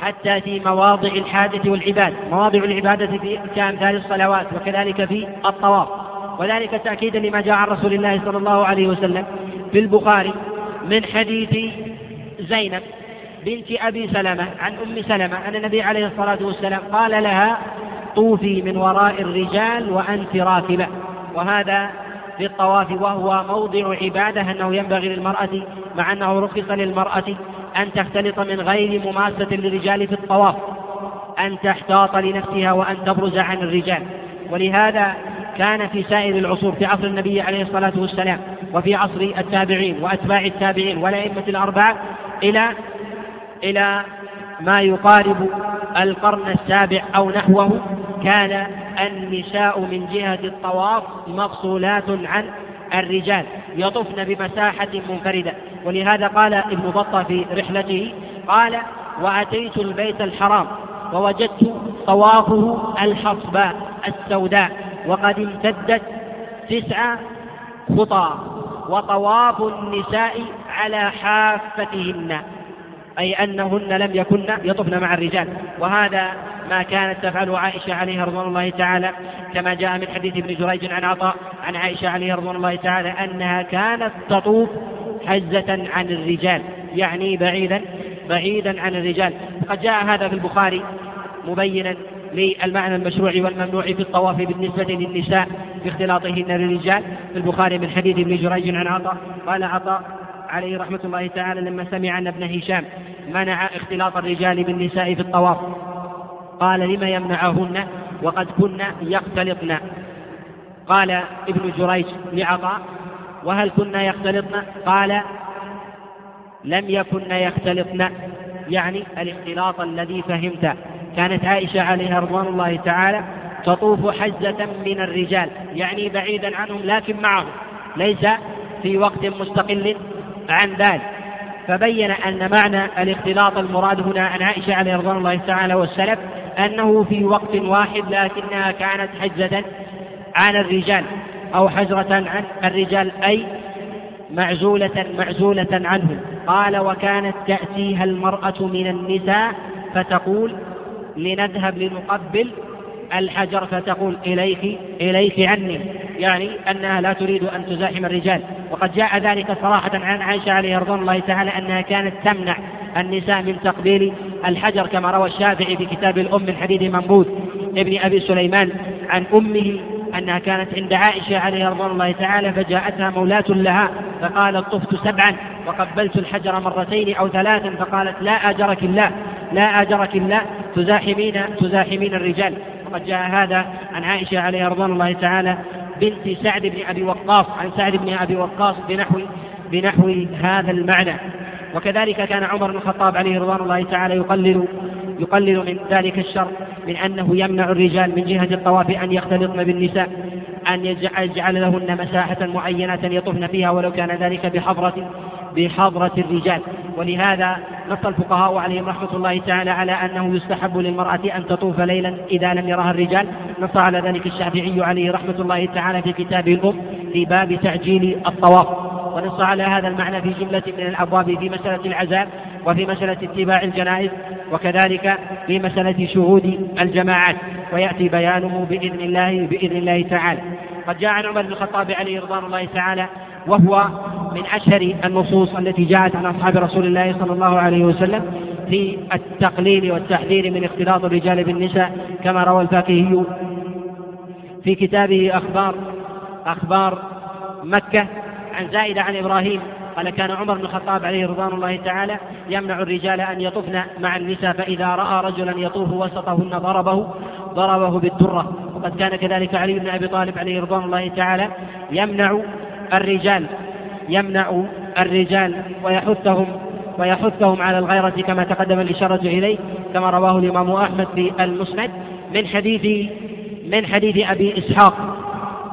حتى في مواضع الحاجة والعبادة مواضع العبادة في كأمثال الصلوات وكذلك في الطواف. وذلك تأكيدا لما جاء عن رسول الله صلى الله عليه وسلم في البخاري من حديث زينب بنت أبي سلمة عن أم سلمة أن النبي عليه الصلاة والسلام قال لها طوفي من وراء الرجال وأنت راكبة. وهذا في الطواف وهو موضع عبادة أنه ينبغي للمرأة مع أنه رخص للمرأة أن تختلط من غير مماسة للرجال في الطواف أن تحتاط لنفسها وأن تبرز عن الرجال. ولهذا كان في سائر العصور في عصر النبي عليه الصلاة والسلام وفي عصر التابعين وأتباع التابعين والأئمة الأربعة إلى إلى ما يقارب القرن السابع أو نحوه كان النساء من جهة الطواف مفصولات عن الرجال يطفن بمساحة منفردة. ولهذا قال ابن بطة في رحلته قال وأتيت البيت الحرام ووجدت طوافه الحصباء السوداء وقد امتدت تسع خطى وطواف النساء على حافتهن. أي أنهن لم يكن يطفن مع الرجال. وهذا ما كانت تفعله عائشة عليها رضوان الله تعالى كما جاء من حديث ابن جريج عن عطاء عن عائشة عليها رضوان الله تعالى أنها كانت تطوف حجة عن الرجال يعني بعيدا بعيدا عن الرجال. وقد جاء هذا في البخاري مبينا للمعنى المشروع والممنوع في الطواف بالنسبة للنساء باختلاطهن للرجال. في البخاري من حديث ابن جريج عن عطاء قال عطاء عليه رحمة الله تعالى لما سمع أن ابن هشام منع اختلاط الرجال بالنساء في الطواف. قال لم يمنعهن وقد كن يختلطن؟ قال ابن جريج لعطاء وهل كنا يختلطن؟ قال لم يكن يختلطن. يعني الاختلاط الذي فهمت كانت عائشة عليها رضوان الله تعالى تطوف حجة من الرجال يعني بعيدا عنهم لكن معهم. ليس في وقت مستقل عن ذلك. فبين أن معنى الاختلاط المراد هنا عن عائشة عليه رضوان الله تعالى والسلف أنه في وقت واحد لكنها كانت حجة عن الرجال أو حجرة عن الرجال أي معزولة معزولة عنهم. قال وكانت تأتيها المرأة من النساء فتقول لنذهب لنقبل الحجر فتقول إليك إليك عني. يعني أنها لا تريد أن تزاحم الرجال. وقد جاء ذلك صراحة عن عائشة عليه رضوان الله تعالى أنها كانت تمنع النساء من تقبيل الحجر كما روى الشافعي في كتاب الأم من حديث منبوذ ابن أبي سليمان عن أمه أنها كانت عند عائشة عليها رضوان الله تعالى فجاءتها مولاة لها فقالت طفت سبعا وقبلت الحجر مرتين أو ثلاثا فقالت لا أجرك الله لا أجرك الله تزاحمين تزاحمين الرجال. وقد جاء هذا عن عائشة عليها رضوان الله تعالى بنت سعد بن أبي وقاص عن سعد بن أبي وقاص بنحو بنحو هذا المعنى. وكذلك كان عمر بن الخطاب عليه رضوان الله تعالى يقلل يقلل من ذلك الشر من أنه يمنع الرجال من جهة الطواف أن يختلطن بالنساء أن يجعل لهن مساحة معينة يطفن فيها ولو كان ذلك بحضرة بحضرة الرجال. ولهذا نص الفقهاء عليهم رحمة الله تعالى على أنه يستحب للمرأة أن تطوف ليلا إذا لم يرها الرجال. نص على ذلك الشافعي عليه رحمة الله تعالى في كتابه الأم في باب تعجيل الطواف. ونص على هذا المعنى في جملة من الأبواب في مسألة العزاء وفي مسألة اتباع الجنائز وكذلك في مسألة شهود الجماعات. ويأتي بيانه بإذن الله بإذن الله تعالى. قد جاء عن عمر بن الخطاب عليه رضوان الله تعالى وهو من أشهر النصوص التي جاءت عن أصحاب رسول الله صلى الله عليه وسلم في التقليل والتحذير من اختلاط الرجال بالنساء كما روى الفاكهي في كتابه أخبار أخبار مكة عن زائدة عن إبراهيم قال كان عمر بن الخطاب عليه رضوان الله تعالى يمنع الرجال أن يطفن مع النساء فإذا رأى رجلا يطوف وسطهن ضربه ضربه بالدرة. وقد كان كذلك علي بن أبي طالب عليه رضوان الله تعالى يمنع الرجال يمنع الرجال ويحثهم ويحثهم على الغيرة كما تقدم الإشارة إليه كما رواه الإمام أحمد في المسند. من حديث من حديث أبي إسحاق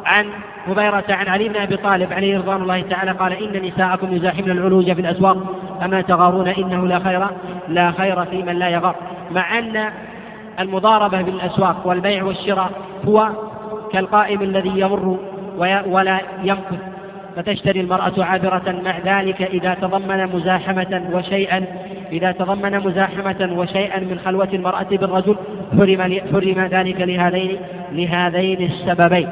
عن هبيرة عن علي بن أبي طالب عليه رضوان الله تعالى قال إن نساءكم يزاحمن العلوج في الأسواق أما تغارون إنه لا خير لا خير في من لا يغار. مع أن المضاربة بالأسواق والبيع والشراء هو كالقائم الذي يمر ولا يمكث فتشتري المرأة عابرة مع ذلك إذا تضمن مزاحمة وشيئا إذا تضمن مزاحمة وشيئا من خلوة المرأة بالرجل حرم حرم ذلك لهذين لهذين السببين.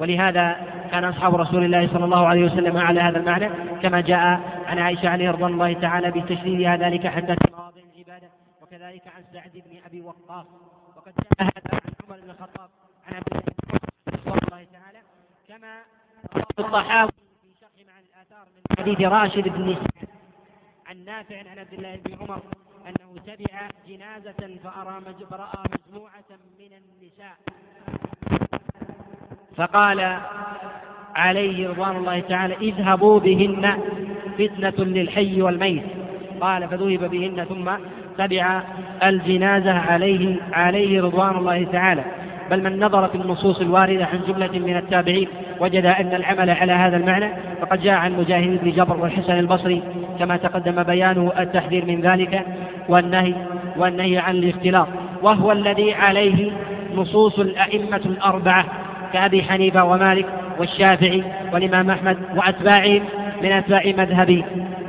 ولهذا كان أصحاب رسول الله صلى الله عليه وسلم على هذا المعنى كما جاء عن عائشة عليه رضوان الله تعالى بتشديدها ذلك حتى في مواضع العبادة وكذلك عن سعد بن أبي وقاص وقد جاء هذا عن عمر بن الخطاب عن عبد الطحاوي في شرح مع الآثار من حديث راشد بن عن نافع عن عبد الله بن عمر أنه تبع جنازة فأرى فرأى مجموعة من النساء. فقال عليه رضوان الله تعالى اذهبوا بهن فتنة للحي والميت. قال فذهب بهن ثم تبع الجنازة عليه عليه رضوان الله تعالى. بل من نظر في النصوص الواردة عن جملة من التابعين وجد أن العمل على هذا المعنى. فقد جاء عن مجاهد بن جبر والحسن البصري كما تقدم بيانه التحذير من ذلك والنهي والنهي عن الاختلاط. وهو الذي عليه نصوص الأئمة الأربعة كأبي حنيفة ومالك والشافعي والإمام أحمد وأتباعهم من أتباع مذهبي.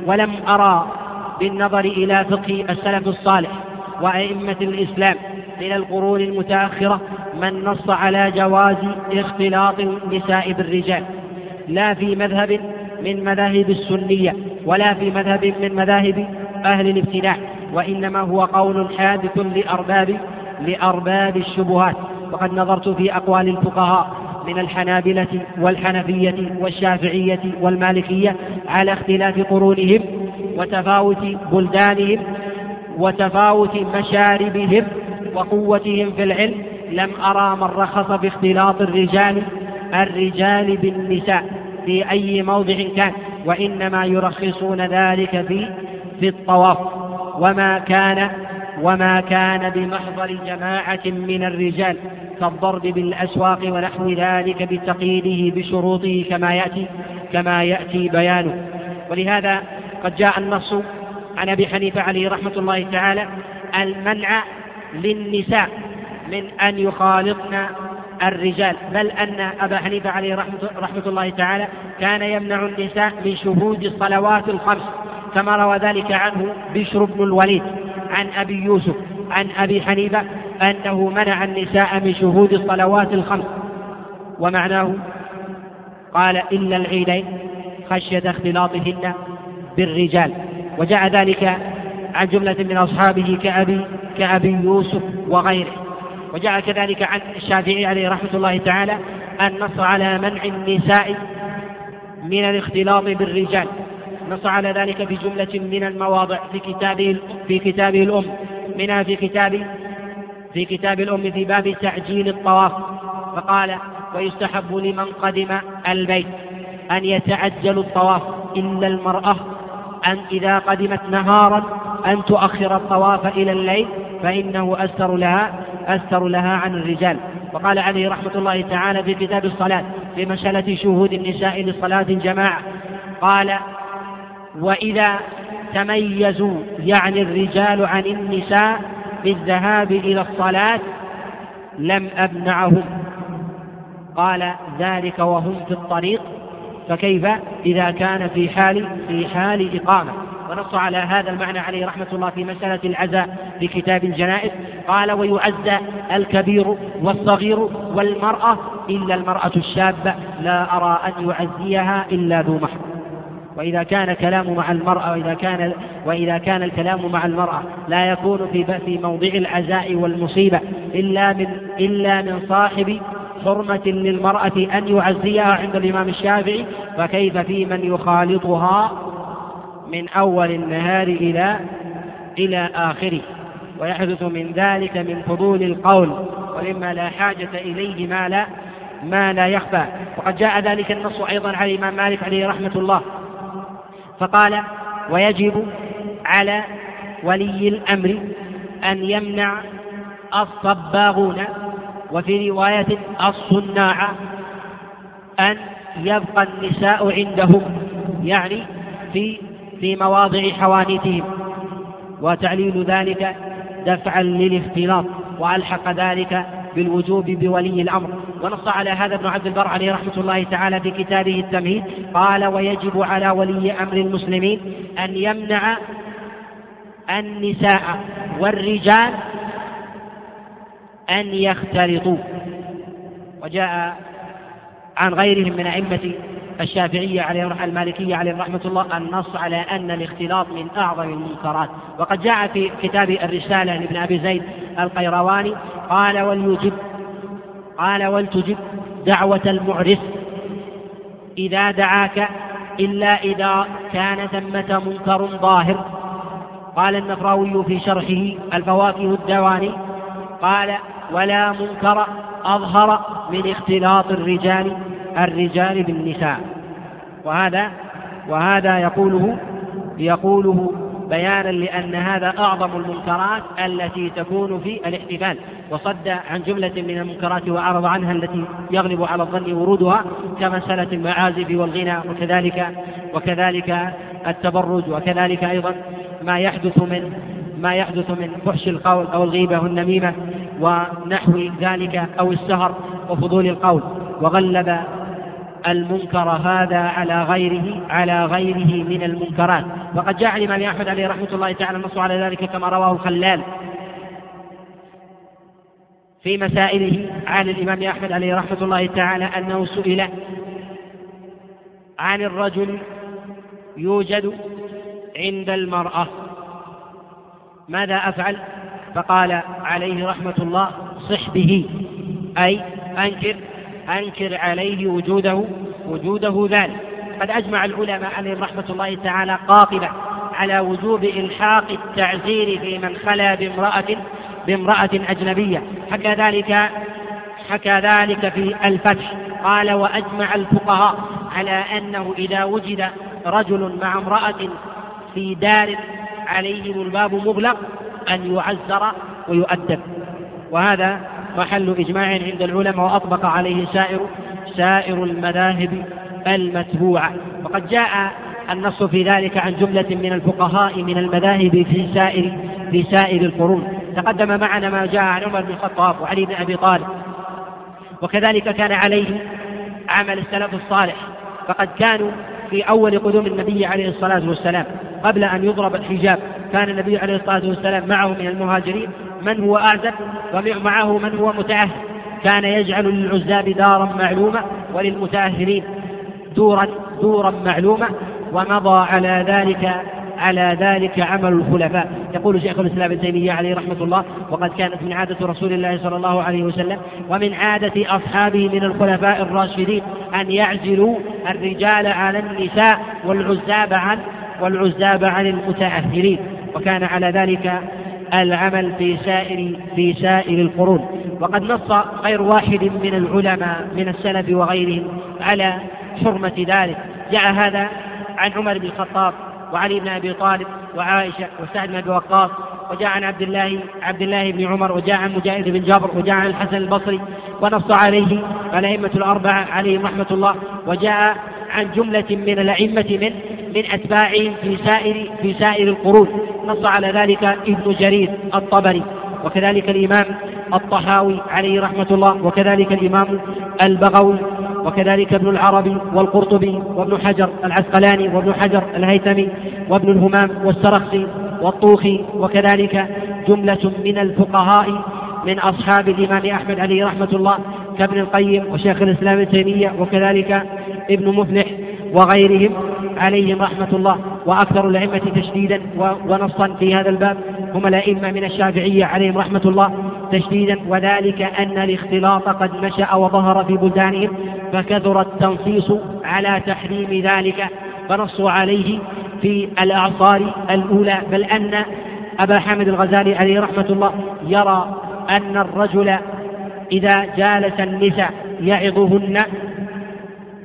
ولم أرى بالنظر إلى فقه السلف الصالح وأئمة الإسلام من القرون المتأخرة من نص على جواز اختلاط النساء بالرجال. لا في مذهب من مذاهب السنية ولا في مذهب من مذاهب أهل الابتداع وإنما هو قول حادث لأرباب لأرباب الشبهات. وقد نظرت في أقوال الفقهاء من الحنابلة والحنفية والشافعية والمالكية على اختلاف قرونهم وتفاوت بلدانهم وتفاوت مشاربهم وقوتهم في العلم لم أرى من رخص باختلاط الرجال الرجال بالنساء في أي موضع كان وإنما يرخصون ذلك في في الطواف. وما كان وما كان بمحضر جماعة من الرجال كالضرب بالأسواق ونحو ذلك بتقييده بشروطه كما يأتي كما يأتي بيانه. ولهذا قد جاء النص عن أبي حنيفة عليه رحمة الله تعالى المنع للنساء من أن يخالطن الرجال بل أن أبا حنيفة عليه رحمة, رحمة الله تعالى كان يمنع النساء من شهود الصلوات الخمس كما روى ذلك عنه بشر بن الوليد عن أبي يوسف عن أبي حنيفة أنه منع النساء من شهود الصلوات الخمس. ومعناه؟ قال إلا العيدين خشية اختلاطهن بالرجال. وجاء ذلك عن جملة من أصحابه كأبي كأبي يوسف وغيره. وجاء كذلك عن الشافعي عليه رحمة الله تعالى النص على منع النساء من الاختلاط بالرجال. نص على ذلك في جملة من المواضع في كتابه في كتابه الأم. منها في كتاب في كتاب الأم في باب تعجيل الطواف. فقال ويستحب لمن قدم البيت أن يتعجل الطواف إلا المرأة أن إذا قدمت نهارا أن تؤخر الطواف إلى الليل فإنه أستر لها أستر لها عن الرجال. وقال عليه رحمة الله تعالى في كتاب الصلاة في مسألة شهود النساء لصلاة جماعة قال وإذا تميزوا يعني الرجال عن النساء بالذهاب إلى الصلاة لم أمنعهم قال ذلك وهم في الطريق فكيف؟ إذا كان في حال في حال إقامة. ونص على هذا المعنى عليه رحمة الله في مسألة العزاء في كتاب الجنائز. قال ويعزى الكبير والصغير والمرأة إلا المرأة الشابة لا أرى أن يعزيها إلا ذو محرم وإذا كان كلام مع المرأة وإذا كان وإذا كان الكلام مع المرأة لا يكون في في موضع العزاء والمصيبة إلا من إلا من صاحب حرمة للمرأة أن يعزيها عند الإمام الشافعي. فكيف في من يخالطها من أول النهار إلى إلى آخره ويحدث من ذلك من فضول القول ومما لا حاجة إليه ما لا ما لا يخفى. وقد جاء ذلك النص أيضا على الإمام مالك عليه رحمة الله فقال ويجب على ولي الأمر أن يمنع الصباغون وفي رواية الصناع أن يبقى النساء عندهم يعني في في مواضع حوانيتهم وتعليل ذلك دفعا للاختلاط وألحق ذلك بالوجوب بولي الأمر. ونص على هذا ابن عبد البر عليه رحمة الله تعالى في كتابه التمهيد قال ويجب على ولي أمر المسلمين أن يمنع النساء والرجال أن يختلطوا. وجاء عن غيرهم من أئمة الشافعية عليه المالكية عليه رحمة الله النص على أن الاختلاط من أعظم المنكرات. وقد جاء في كتاب الرسالة لابن أبي زيد القيرواني قال وليجب قال ولتجب دعوة المعرس إذا دعاك إلا إذا كان ثمة منكر ظاهر. قال النفراوي في شرحه الفواكه الدواني قال ولا منكر أظهر من اختلاط الرجال الرجال بالنساء. وهذا وهذا يقوله يقوله بيانا لأن هذا أعظم المنكرات التي تكون في الاحتفال. وصد عن جملة من المنكرات وأعرض عنها التي يغلب على الظن ورودها كمسألة المعازف والغنى وكذلك وكذلك التبرج وكذلك أيضا ما يحدث من ما يحدث من فحش القول أو الغيبة والنميمة ونحو ذلك أو السهر وفضول القول. وغلب المنكر هذا على غيره على غيره من المنكرات. وقد جاء عن الإمام أحمد عليه رحمة الله تعالى النص على ذلك كما رواه الخلال في مسائله عن الإمام أحمد عليه رحمة الله تعالى أنه سئل عن الرجل يوجد عند المرأة. ماذا أفعل؟ فقال عليه رحمة الله صح به أي أنكر أنكر عليه وجوده وجوده ذلك. قد أجمع العلماء عليهم رحمة الله تعالى قاطبة على وجوب إلحاق التعزير في من خلا بامرأة بامرأة أجنبية. حكى ذلك حكى ذلك في الفتح. قال وأجمع الفقهاء على أنه إذا وجد رجل مع امرأة في دار عليهم الباب مغلق أن يعزر ويؤدب. وهذا محل إجماع عند العلماء وأطبق عليه سائر سائر المذاهب المتبوعة. وقد جاء النص في ذلك عن جملة من الفقهاء من المذاهب في سائر في سائر القرون. تقدم معنا ما جاء عن عمر بن الخطاب وعلي بن أبي طالب. وكذلك كان عليه عمل السلف الصالح. فقد كانوا في أول قدوم النبي عليه الصلاة والسلام قبل أن يضرب الحجاب. كان النبي عليه الصلاة والسلام معه من المهاجرين من هو أعزب ومعه من هو متأهل. كان يجعل للعزاب دارا معلومة وللمتأهلين دورا دورا معلومة ومضى على ذلك على ذلك عمل الخلفاء. يقول شيخ الإسلام ابن تيمية عليه رحمة الله وقد كانت من عادة رسول الله صلى الله عليه وسلم ومن عادة أصحابه من الخلفاء الراشدين أن يعزلوا الرجال على النساء والعزاب عن والعزاب عن المتأهلين. وكان على ذلك العمل في سائر في سائر القرون. وقد نص غير واحد من العلماء من السلف وغيرهم على حرمة ذلك. جاء هذا عن عمر بن الخطاب وعلي بن أبي طالب وعائشة وسعد بن أبي وقاص وجاء عن عبد الله عبد الله بن عمر وجاء عن مجاهد بن جابر وجاء عن الحسن البصري ونص عليه الأئمة الأربعة عليهم رحمة الله. وجاء عن جملة من الأئمة من من اتباعهم في سائر في سائر القرون. نص على ذلك ابن جرير الطبري. وكذلك الإمام الطحاوي عليه رحمة الله. وكذلك الإمام البغوي. وكذلك ابن العربي والقرطبي وابن حجر العسقلاني وابن حجر الهيثمي وابن الهمام والسرخسي والطوخي. وكذلك جملة من الفقهاء من أصحاب الإمام أحمد عليه رحمة الله كابن القيم وشيخ الإسلام ابن تيمية. وكذلك ابن مفلح وغيرهم عليهم رحمة الله وأكثر الأئمة تشديدا ونصا في هذا الباب. هم الأئمة من الشافعية عليهم رحمة الله تشديدا. وذلك أن الاختلاط قد نشأ وظهر في بلدانهم فكثر التنصيص على تحريم ذلك فنصوا عليه في الأعصار الأولى. بل أن أبا حامد الغزالي عليه رحمة الله يرى أن الرجل إذا جالس النساء يعظهن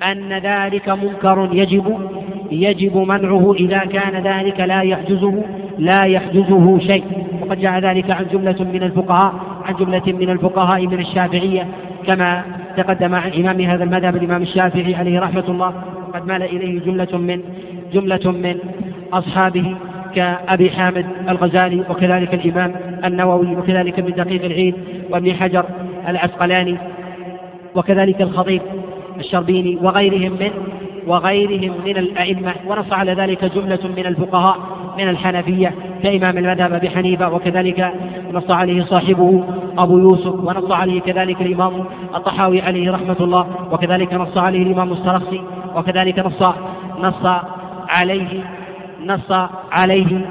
أن ذلك منكر يجب يجب منعه إذا كان ذلك لا يحجزه لا يحجزه شيء. وقد جاء ذلك عن جملة من الفقهاء عن جملة من الفقهاء من الشافعية كما تقدم عن إمام هذا المذهب الإمام الشافعي عليه رحمة الله. قد مال إليه جملة من جملة من أصحابه كأبي حامد الغزالي وكذلك الإمام النووي وكذلك ابن دقيق العيد وابن حجر العسقلاني وكذلك الخطيب. الشربيني وغيرهم من وغيرهم من الأئمة. ونص على ذلك جملة من الفقهاء من الحنفية كإمام المذهب أبي حنيفة وكذلك نص عليه صاحبه أبو يوسف ونص عليه كذلك الإمام الطحاوي عليه رحمة الله وكذلك نص عليه الإمام السرخسي وكذلك نص نص عليه نص عليه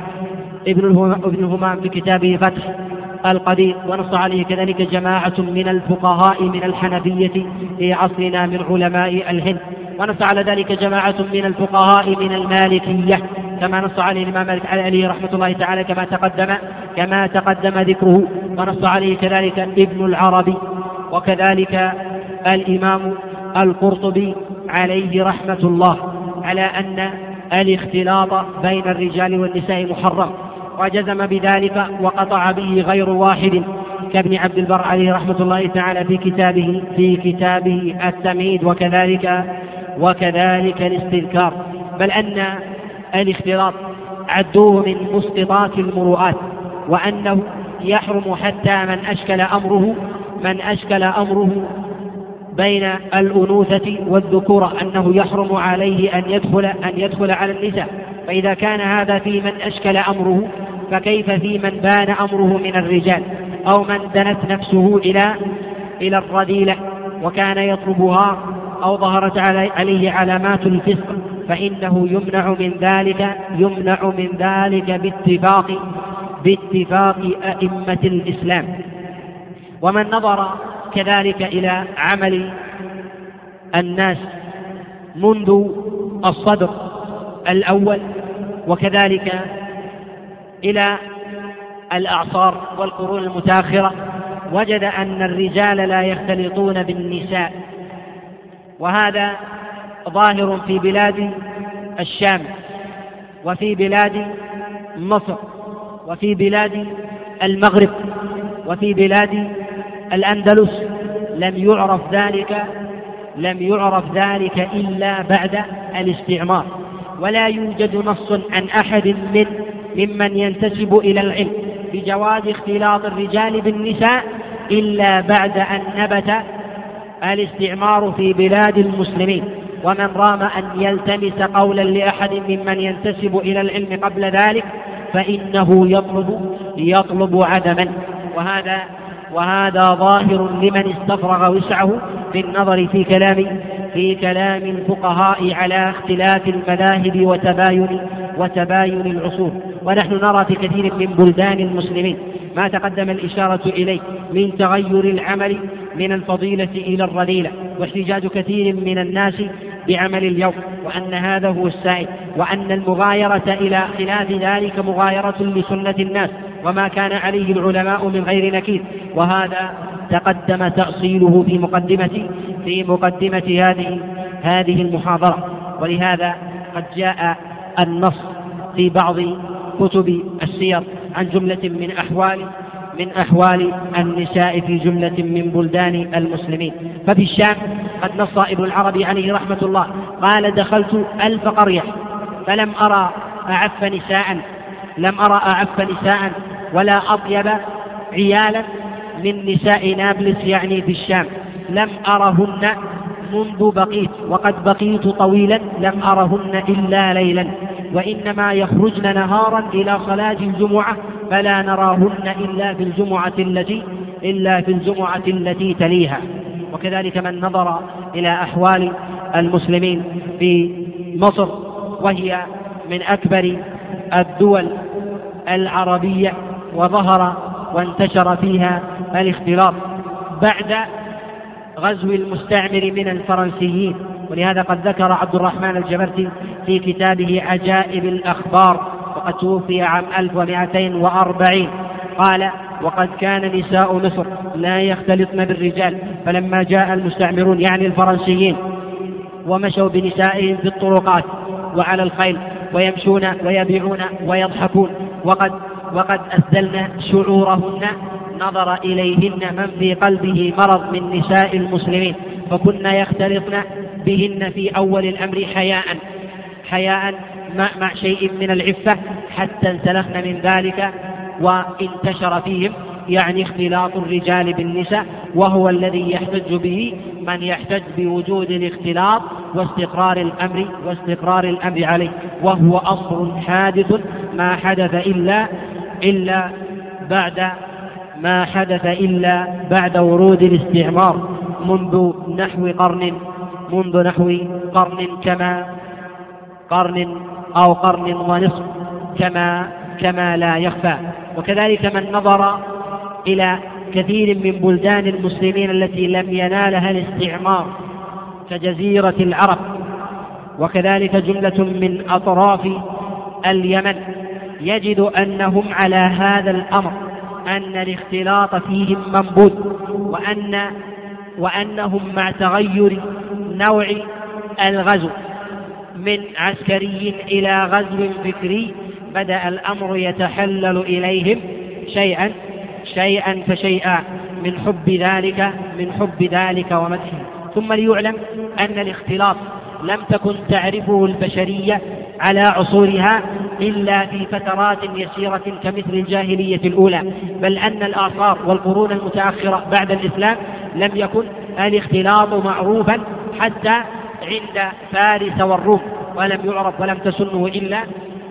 ابن ابن همام في كتابه فتح. القدير ونص عليه كذلك جماعة من الفقهاء من الحنفية في عصرنا من علماء الهند. ونص على ذلك جماعة من الفقهاء من المالكية. كما نص عليه الإمام مالك عليه رحمة الله تعالى كما تقدم كما تقدم ذكره. ونص عليه كذلك ابن العربي. وكذلك الإمام القرطبي عليه رحمة الله. على أن الاختلاط بين الرجال والنساء محرم. وجزم بذلك وقطع به غير واحد كابن عبد البر عليه رحمة الله تعالى في كتابه في كتابه التمهيد وكذلك وكذلك الاستذكار. بل أن الاختلاط عدوه من مسقطات المروءات وأنه يحرم حتى من أشكل أمره من أشكل أمره بين الأنوثة والذكورة أنه يحرم عليه أن يدخل أن يدخل على النساء. فإذا كان هذا في من أشكل أمره فكيف في من بان أمره من الرجال؟ أو من دنت نفسه إلى إلى الرذيلة وكان يطلبها أو ظهرت عليه علامات الفسق فإنه يمنع من ذلك يمنع من ذلك باتفاق باتفاق أئمة الإسلام. ومن نظر كذلك إلى عمل الناس منذ الصدر الأول وكذلك إلى الأعصار والقرون المتاخرة. وجد أن الرجال لا يختلطون بالنساء وهذا ظاهر في بلاد الشام وفي بلاد مصر وفي بلاد المغرب وفي بلاد الأندلس لم يعرف ذلك لم يعرف ذلك إلا بعد الاستعمار. ولا يوجد نص عن أحد من ممن ينتسب إلى العلم بجواز اختلاط الرجال بالنساء إلا بعد أن نبت الاستعمار في بلاد المسلمين. ومن رام أن يلتمس قولا لأحد ممن ينتسب إلى العلم قبل ذلك فإنه يطلب يطلب عدما. وهذا وهذا ظاهر لمن استفرغ وسعه في النظر في كلام في كلام الفقهاء على اختلاف المذاهب وتباين وتباين العصور. ونحن نرى في كثير من بلدان المسلمين ما تقدم الإشارة إليه من تغير العمل من الفضيلة إلى الرذيلة واحتجاج كثير من الناس بعمل اليوم وأن هذا هو السائد وأن المغايرة إلى خلاف ذلك مغايرة لسنة الناس. وما كان عليه العلماء من غير نكير. وهذا تقدم تأصيله في مقدمة في مقدمة هذه هذه المحاضرة. ولهذا قد جاء النص في بعض كتب السير عن جملة من أحوال من أحوال النساء في جملة من بلدان المسلمين. ففي الشام قد نص ابن العربي عليه رحمة الله قال دخلت ألف قرية فلم أرى أعف نساء لم أرى أعف نساء ولا أطيب عيالا من نساء نابلس يعني في الشام لم أرهن منذ بقيت وقد بقيت طويلا لم أرهن إلا ليلا. وإنما يخرجن نهارا إلى صلاة الجمعة فلا نراهن إلا في الجمعة التي إلا في الجمعة التي تليها. وكذلك من نظر إلى أحوال المسلمين في مصر وهي من أكبر الدول العربية. وظهر وانتشر فيها الاختلاط بعد غزو المستعمر من الفرنسيين ولهذا قد ذكر عبد الرحمن الجبرتي في كتابه عجائب الأخبار وقد توفي عام 1240 قال وقد كان نساء مصر لا يختلطن بالرجال فلما جاء المستعمرون يعني الفرنسيين ومشوا بنسائهم في الطرقات وعلى الخيل ويمشون ويبيعون ويضحكون. وقد وقد أسدلن شعورهن نظر إليهن من في قلبه مرض من نساء المسلمين فكن يختلطن بهن في أول الأمر حياء حياء مع شيء من العفة حتى انسلخن من ذلك وانتشر فيهم يعني اختلاط الرجال بالنساء وهو الذي يحتج به من يحتج بوجود الاختلاط واستقرار الأمر واستقرار الأمر عليه وهو أصل حادث ما حدث إلا إلا بعد ما حدث إلا بعد ورود الاستعمار منذ نحو قرن منذ نحو قرن كما قرن أو قرن ونصف كما كما لا يخفى. وكذلك من نظر إلى كثير من بلدان المسلمين التي لم ينالها الاستعمار كجزيرة العرب. وكذلك جملة من أطراف اليمن. يجد أنهم على هذا الأمر أن الاختلاط فيهم منبوذ وأن وأنهم مع تغير نوع الغزو. من عسكري إلى غزو فكري بدأ الأمر يتحلل إليهم شيئا شيئا فشيئا من حب ذلك من حب ذلك ومدحه. ثم ليعلم أن الاختلاط لم تكن تعرفه البشرية على عصورها إلا في فترات يسيرة كمثل الجاهلية الأولى بل أن الآثار والقرون المتأخرة بعد الإسلام لم يكن الاختلاط معروفا حتى عند فارس والروم ولم يعرف ولم تسنه إلا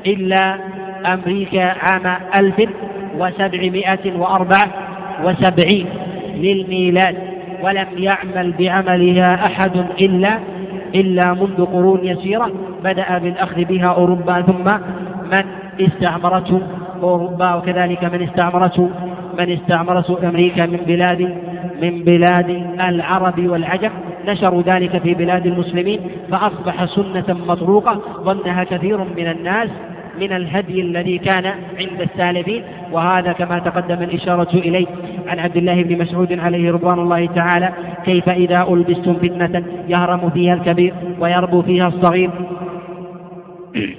إلا أمريكا عام 1774 للميلاد ولم يعمل بعملها أحد إلا إلا منذ قرون يسيرة بدأ بالأخذ بها أوروبا ثم من استعمرته أوروبا وكذلك من استعمرته من استعمرته أمريكا من بلاد من بلاد العرب والعجم. نشروا ذلك في بلاد المسلمين فأصبح سنة مطروقة ظنها كثير من الناس من الهدي الذي كان عند السالفين. وهذا كما تقدم الإشارة إليه عن عبد الله بن مسعود عليه رضوان الله تعالى كيف إذا ألبستم فتنة يهرم فيها الكبير ويربو فيها الصغير.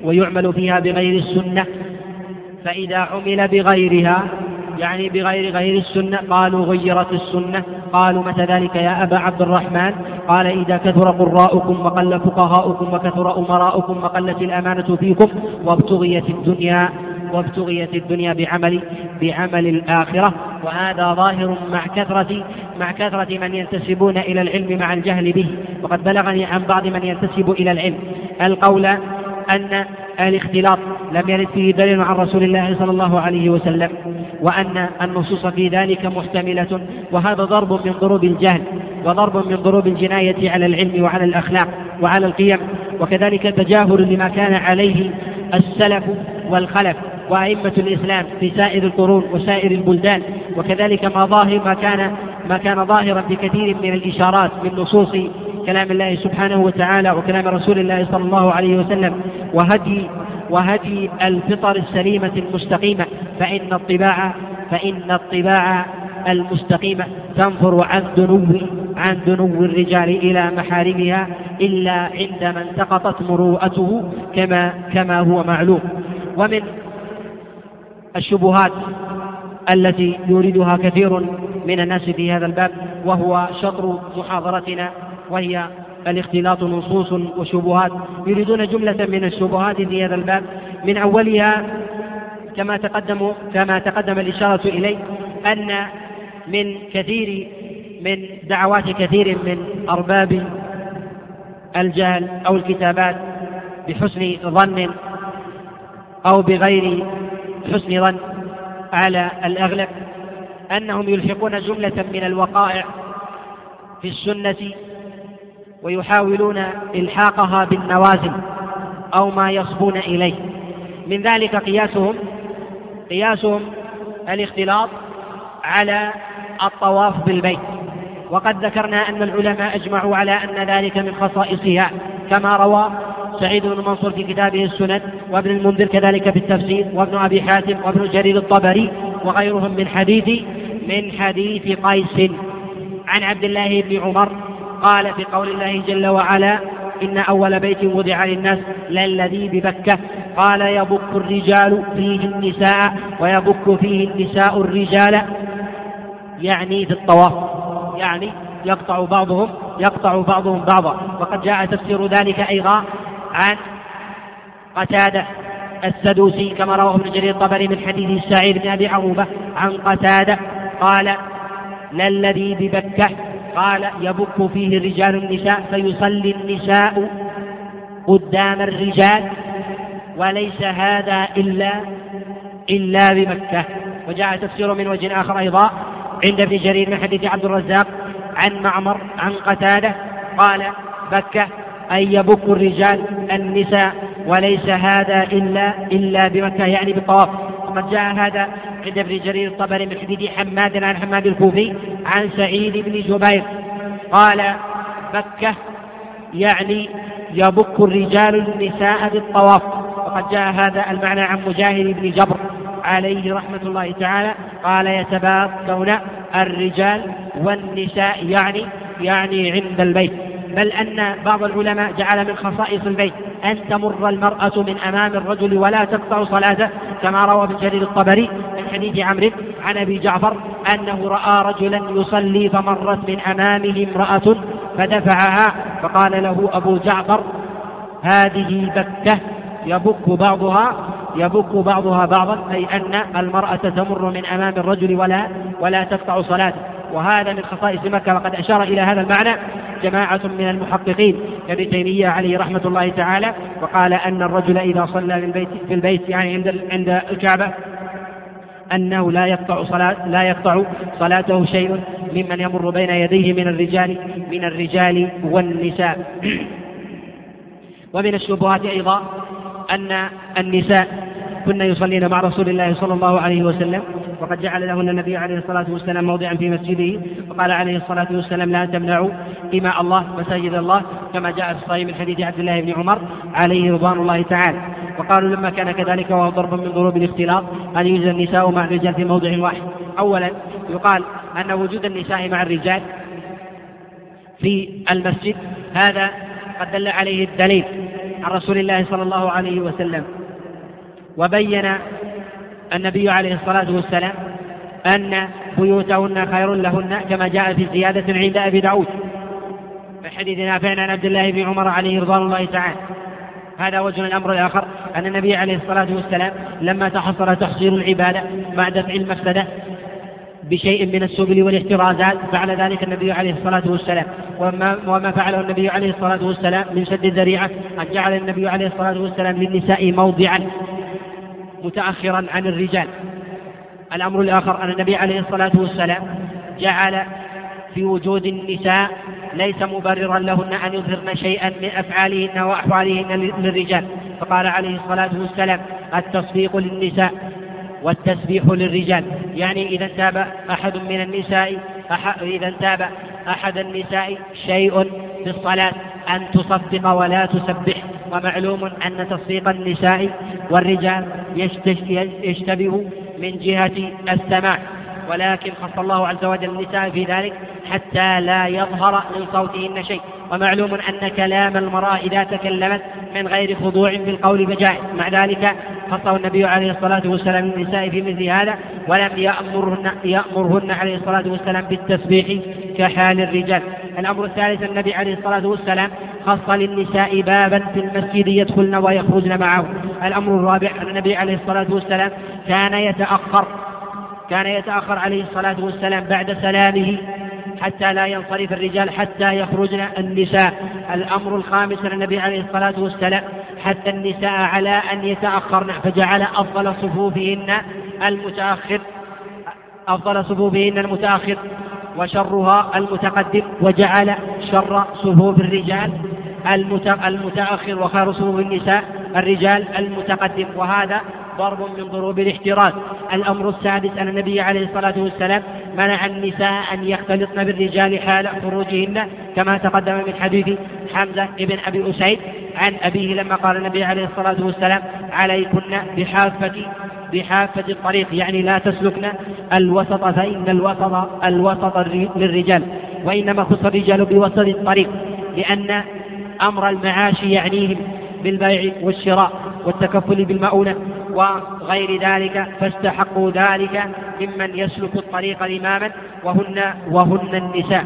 ويعمل فيها بغير السنة فإذا عمل بغيرها يعني بغير غير السنة قالوا غيرت السنة قالوا متى ذلك يا أبا عبد الرحمن؟ قال إذا كثر قراؤكم وقل فقهاؤكم وكثر أمراؤكم وقلت الأمانة فيكم وابتغيت الدنيا وابتغيت الدنيا بعمل بعمل الآخرة. وهذا ظاهر مع كثرة مع كثرة من ينتسبون إلى العلم مع الجهل به. وقد بلغني عن بعض من ينتسب إلى العلم. القول أن الاختلاط لم يرد فيه دليل عن رسول الله صلى الله عليه وسلم وأن النصوص في ذلك محتملة وهذا ضرب من ضروب الجهل وضرب من ضروب الجناية على العلم وعلى الأخلاق وعلى القيم وكذلك تجاهل لما كان عليه السلف والخلف وأئمة الإسلام في سائر القرون وسائر البلدان وكذلك ما ظاهر ما كان ما كان ظاهرا في كثير من الإشارات من نصوص كلام الله سبحانه وتعالى وكلام رسول الله صلى الله عليه وسلم وهدي وهدي الفطر السليمة المستقيمة. فإن الطباع فإن الطباع المستقيمة. تنفر عن دنو عن دنو الرجال إلى محارمها إلا عندما انتقطت مروءته كما كما هو معلوم. ومن الشبهات التي يوردها كثير من الناس في هذا الباب وهو شطر محاضرتنا وهي الاختلاط نصوص وشبهات. يريدون جملة من الشبهات في هذا الباب. من أولها كما تقدم كما تقدم الإشارة إليه أن من كثير من دعوات كثير من أرباب الجهل أو الكتابات بحسن ظن أو بغير حسن ظن على الأغلب أنهم يلحقون جملة من الوقائع في السنة ويحاولون إلحاقها بالنوازل أو ما يصبون إليه. من ذلك قياسهم قياسهم الاختلاط على الطواف بالبيت. وقد ذكرنا أن العلماء أجمعوا على أن ذلك من خصائصها. كما روى سعيد بن منصور في كتابه السنن وابن المنذر كذلك في التفسير وابن أبي حاتم وابن جرير الطبري وغيرهم من حديث من حديث قيس. عن عبد الله بن عمر قال في قول الله جل وعلا إن أول بيت وضع للناس للذي ببكة. قال يبك الرجال فيه النساء ويبك فيه النساء الرجال. يعني في الطواف. يعني يقطع بعضهم يقطع بعضهم بعضا. وقد جاء تفسير ذلك أيضا عن قتادة السدوسي كما رواه ابن جرير الطبري من حديث السعيد بن أبي عروبة عن قتادة. قال للذي ببكة. قال يبك فيه الرجال النساء فيصلي النساء قدام الرجال وليس هذا إلا إلا بمكة. وجاء تفسير من وجه آخر أيضا عند ابن جرير من حديث عبد الرزاق عن معمر عن قتادة قال بكة أن يبك الرجال النساء وليس هذا إلا إلا بمكة يعني بالطواف وقد جاء هذا عند ابن جرير الطبري من حديث حماد عن حماد الكوفي عن سعيد بن جبير. قال مكة يعني يبك الرجال النساء بالطواف. وقد جاء هذا المعنى عن مجاهد بن جبر عليه رحمة الله تعالى. قال يتباكون الرجال والنساء يعني يعني عند البيت. بل أن بعض العلماء جعل من خصائص البيت أن تمر المرأة من أمام الرجل ولا تقطع صلاته كما روى ابن جرير الطبري من حديث عمرو عن أبي جعفر أنه رأى رجلا يصلي فمرت من أمامه امرأة فدفعها فقال له أبو جعفر هذه بكة يبك بعضها يبك بعضها بعضا أي أن المرأة تمر من أمام الرجل ولا ولا تقطع صلاته. وهذا من خصائص مكة وقد أشار إلى هذا المعنى. جماعة من المحققين. كابن تيمية عليه رحمة الله تعالى وقال أن الرجل إذا صلى في البيت في البيت يعني عند عند الكعبة أنه لا يقطع صلاة لا يقطع صلاته شيء ممن يمر بين يديه من الرجال من الرجال والنساء. ومن الشبهات أيضا أن النساء كن يصلين مع رسول الله صلى الله عليه وسلم وقد جعل لهن النبي عليه الصلاة والسلام موضعا في مسجده وقال عليه الصلاة والسلام لا تمنعوا إماء الله مساجد الله كما جاء في الصحيح من حديث عبد الله بن عمر عليه رضوان الله تعالى. وقالوا لما كان كذلك وهو ضرب من ضروب الاختلاط أن يوجد النساء مع الرجال في موضع واحد؟ أولا يقال أن وجود النساء مع الرجال في المسجد هذا قد دل عليه الدليل عن رسول الله صلى الله عليه وسلم. وبين النبي عليه الصلاة والسلام أن بيوتهن خير لهن كما جاء في زيادة عند أبي داود. في حديث نافع عن عبد الله بن عمر عليه رضوان الله تعالى. هذا وجه الأمر الآخر أن النبي عليه الصلاة والسلام لما تحصل تحصيل العبادة مع دفع المفسدة بشيء من السبل والاحترازات فعل ذلك النبي عليه الصلاة والسلام. وما, وما فعله النبي عليه الصلاة والسلام من شد الذريعة أن جعل النبي عليه الصلاة والسلام للنساء موضعا. متأخرا عن الرجال. الأمر الآخر أن النبي عليه الصلاة والسلام جعل في وجود النساء ليس مبررا لهن أن يظهرن شيئا من أفعالهن وأحوالهن للرجال. فقال عليه الصلاة والسلام التصفيق للنساء والتسبيح للرجال. يعني إذا انتاب أحد من النساء إذا انتاب أحد النساء شيء في الصلاة أن تصفق ولا تسبح. ومعلوم أن تصفيق النساء والرجال يشتبه من جهة السماع ولكن خص الله عز وجل النساء في ذلك حتى لا يظهر من صوتهن شيء. ومعلوم أن كلام المرأة إذا تكلمت من غير خضوع بالقول فجائز مع ذلك خصه النبي عليه الصلاة والسلام النساء في مثل هذا ولم يأمرهن, يأمرهن عليه الصلاة والسلام بالتسبيح كحال الرجال. الأمر الثالث النبي عليه الصلاة والسلام خص للنساء بابا في المسجد يدخلن ويخرجن معه. الأمر الرابع أن النبي عليه الصلاة والسلام كان يتأخر. كان يتأخر عليه الصلاة والسلام بعد سلامه حتى لا ينصرف الرجال حتى يخرجن النساء. الأمر الخامس أن النبي عليه الصلاة والسلام حتى النساء على أن يتأخرن فجعل أفضل صفوفهن المتأخر. أفضل صفوفهن المتأخر. وشرها المتقدم وجعل شر صفوف الرجال المتأخر وخير صفوف النساء الرجال المتقدم. وهذا ضرب من ضروب الاحتراز. الأمر السادس أن النبي عليه الصلاة والسلام منع النساء أن يختلطن بالرجال حال خروجهن كما تقدم من حديث حمزة بن أبي أسيد عن أبيه لما قال النبي عليه الصلاة والسلام عليكن بحافة بحافة الطريق يعني لا تسلكن الوسط فإن الوسط الوسط للرجال وإنما خص الرجال بوسط الطريق لأن أمر المعاش يعنيهم بالبيع والشراء والتكفل بالمؤونة وغير ذلك فاستحقوا ذلك ممن يسلك الطريق إماما وهن وهن النساء.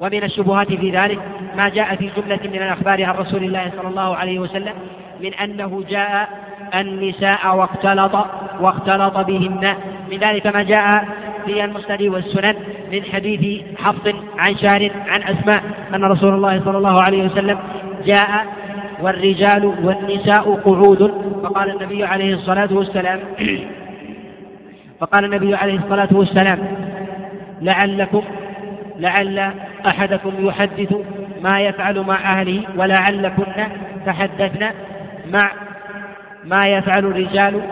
ومن الشبهات في ذلك ما جاء في جملة من الأخبار عن رسول الله صلى الله عليه وسلم من أنه جاء النساء واختلط واختلط بهن. من ذلك ما جاء في المسند والسنن من حديث حفص عن شار عن أسماء أن رسول الله صلى الله عليه وسلم جاء والرجال والنساء قعود. فقال النبي عليه الصلاة والسلام فقال النبي عليه الصلاة والسلام لعلكم لعل أحدكم يحدث ما يفعل مع أهله ولعلكن تحدثن مع ما يفعل الرجال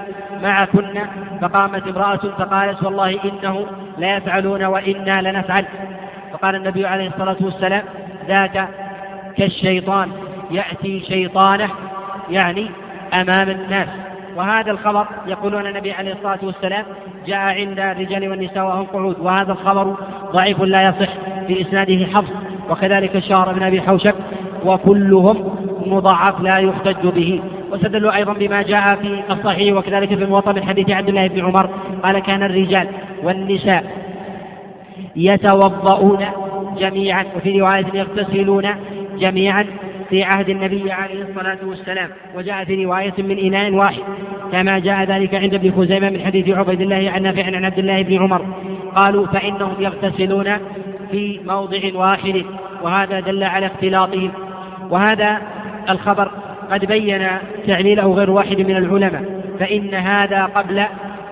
معكن فقامت امرأة فقالت والله إنه لا يفعلون وإنا لنفعل. فقال النبي عليه الصلاة والسلام ذاك كالشيطان يأتي شيطانه يعني أمام الناس. وهذا الخبر يقولون النبي عليه الصلاة والسلام جاء عند الرجال والنساء وهم قعود وهذا الخبر ضعيف لا يصح في إسناده حفص وكذلك الشهر بن أبي حوشب وكلهم مضاعف لا يحتج به. واستدلوا أيضا بما جاء في الصحيح وكذلك في الموطأ من حديث عبد الله بن عمر قال كان الرجال والنساء يتوضؤون جميعا وفي رواية يغتسلون جميعا في عهد النبي عليه الصلاة والسلام. وجاء في رواية من إناء واحد كما جاء ذلك عند ابن خزيمة من حديث عبيد الله عن نافع عن عبد الله بن عمر. قالوا فإنهم يغتسلون في موضع واحد وهذا دل على اختلاطهم. وهذا الخبر قد بين تعليله غير واحد من العلماء فإن هذا قبل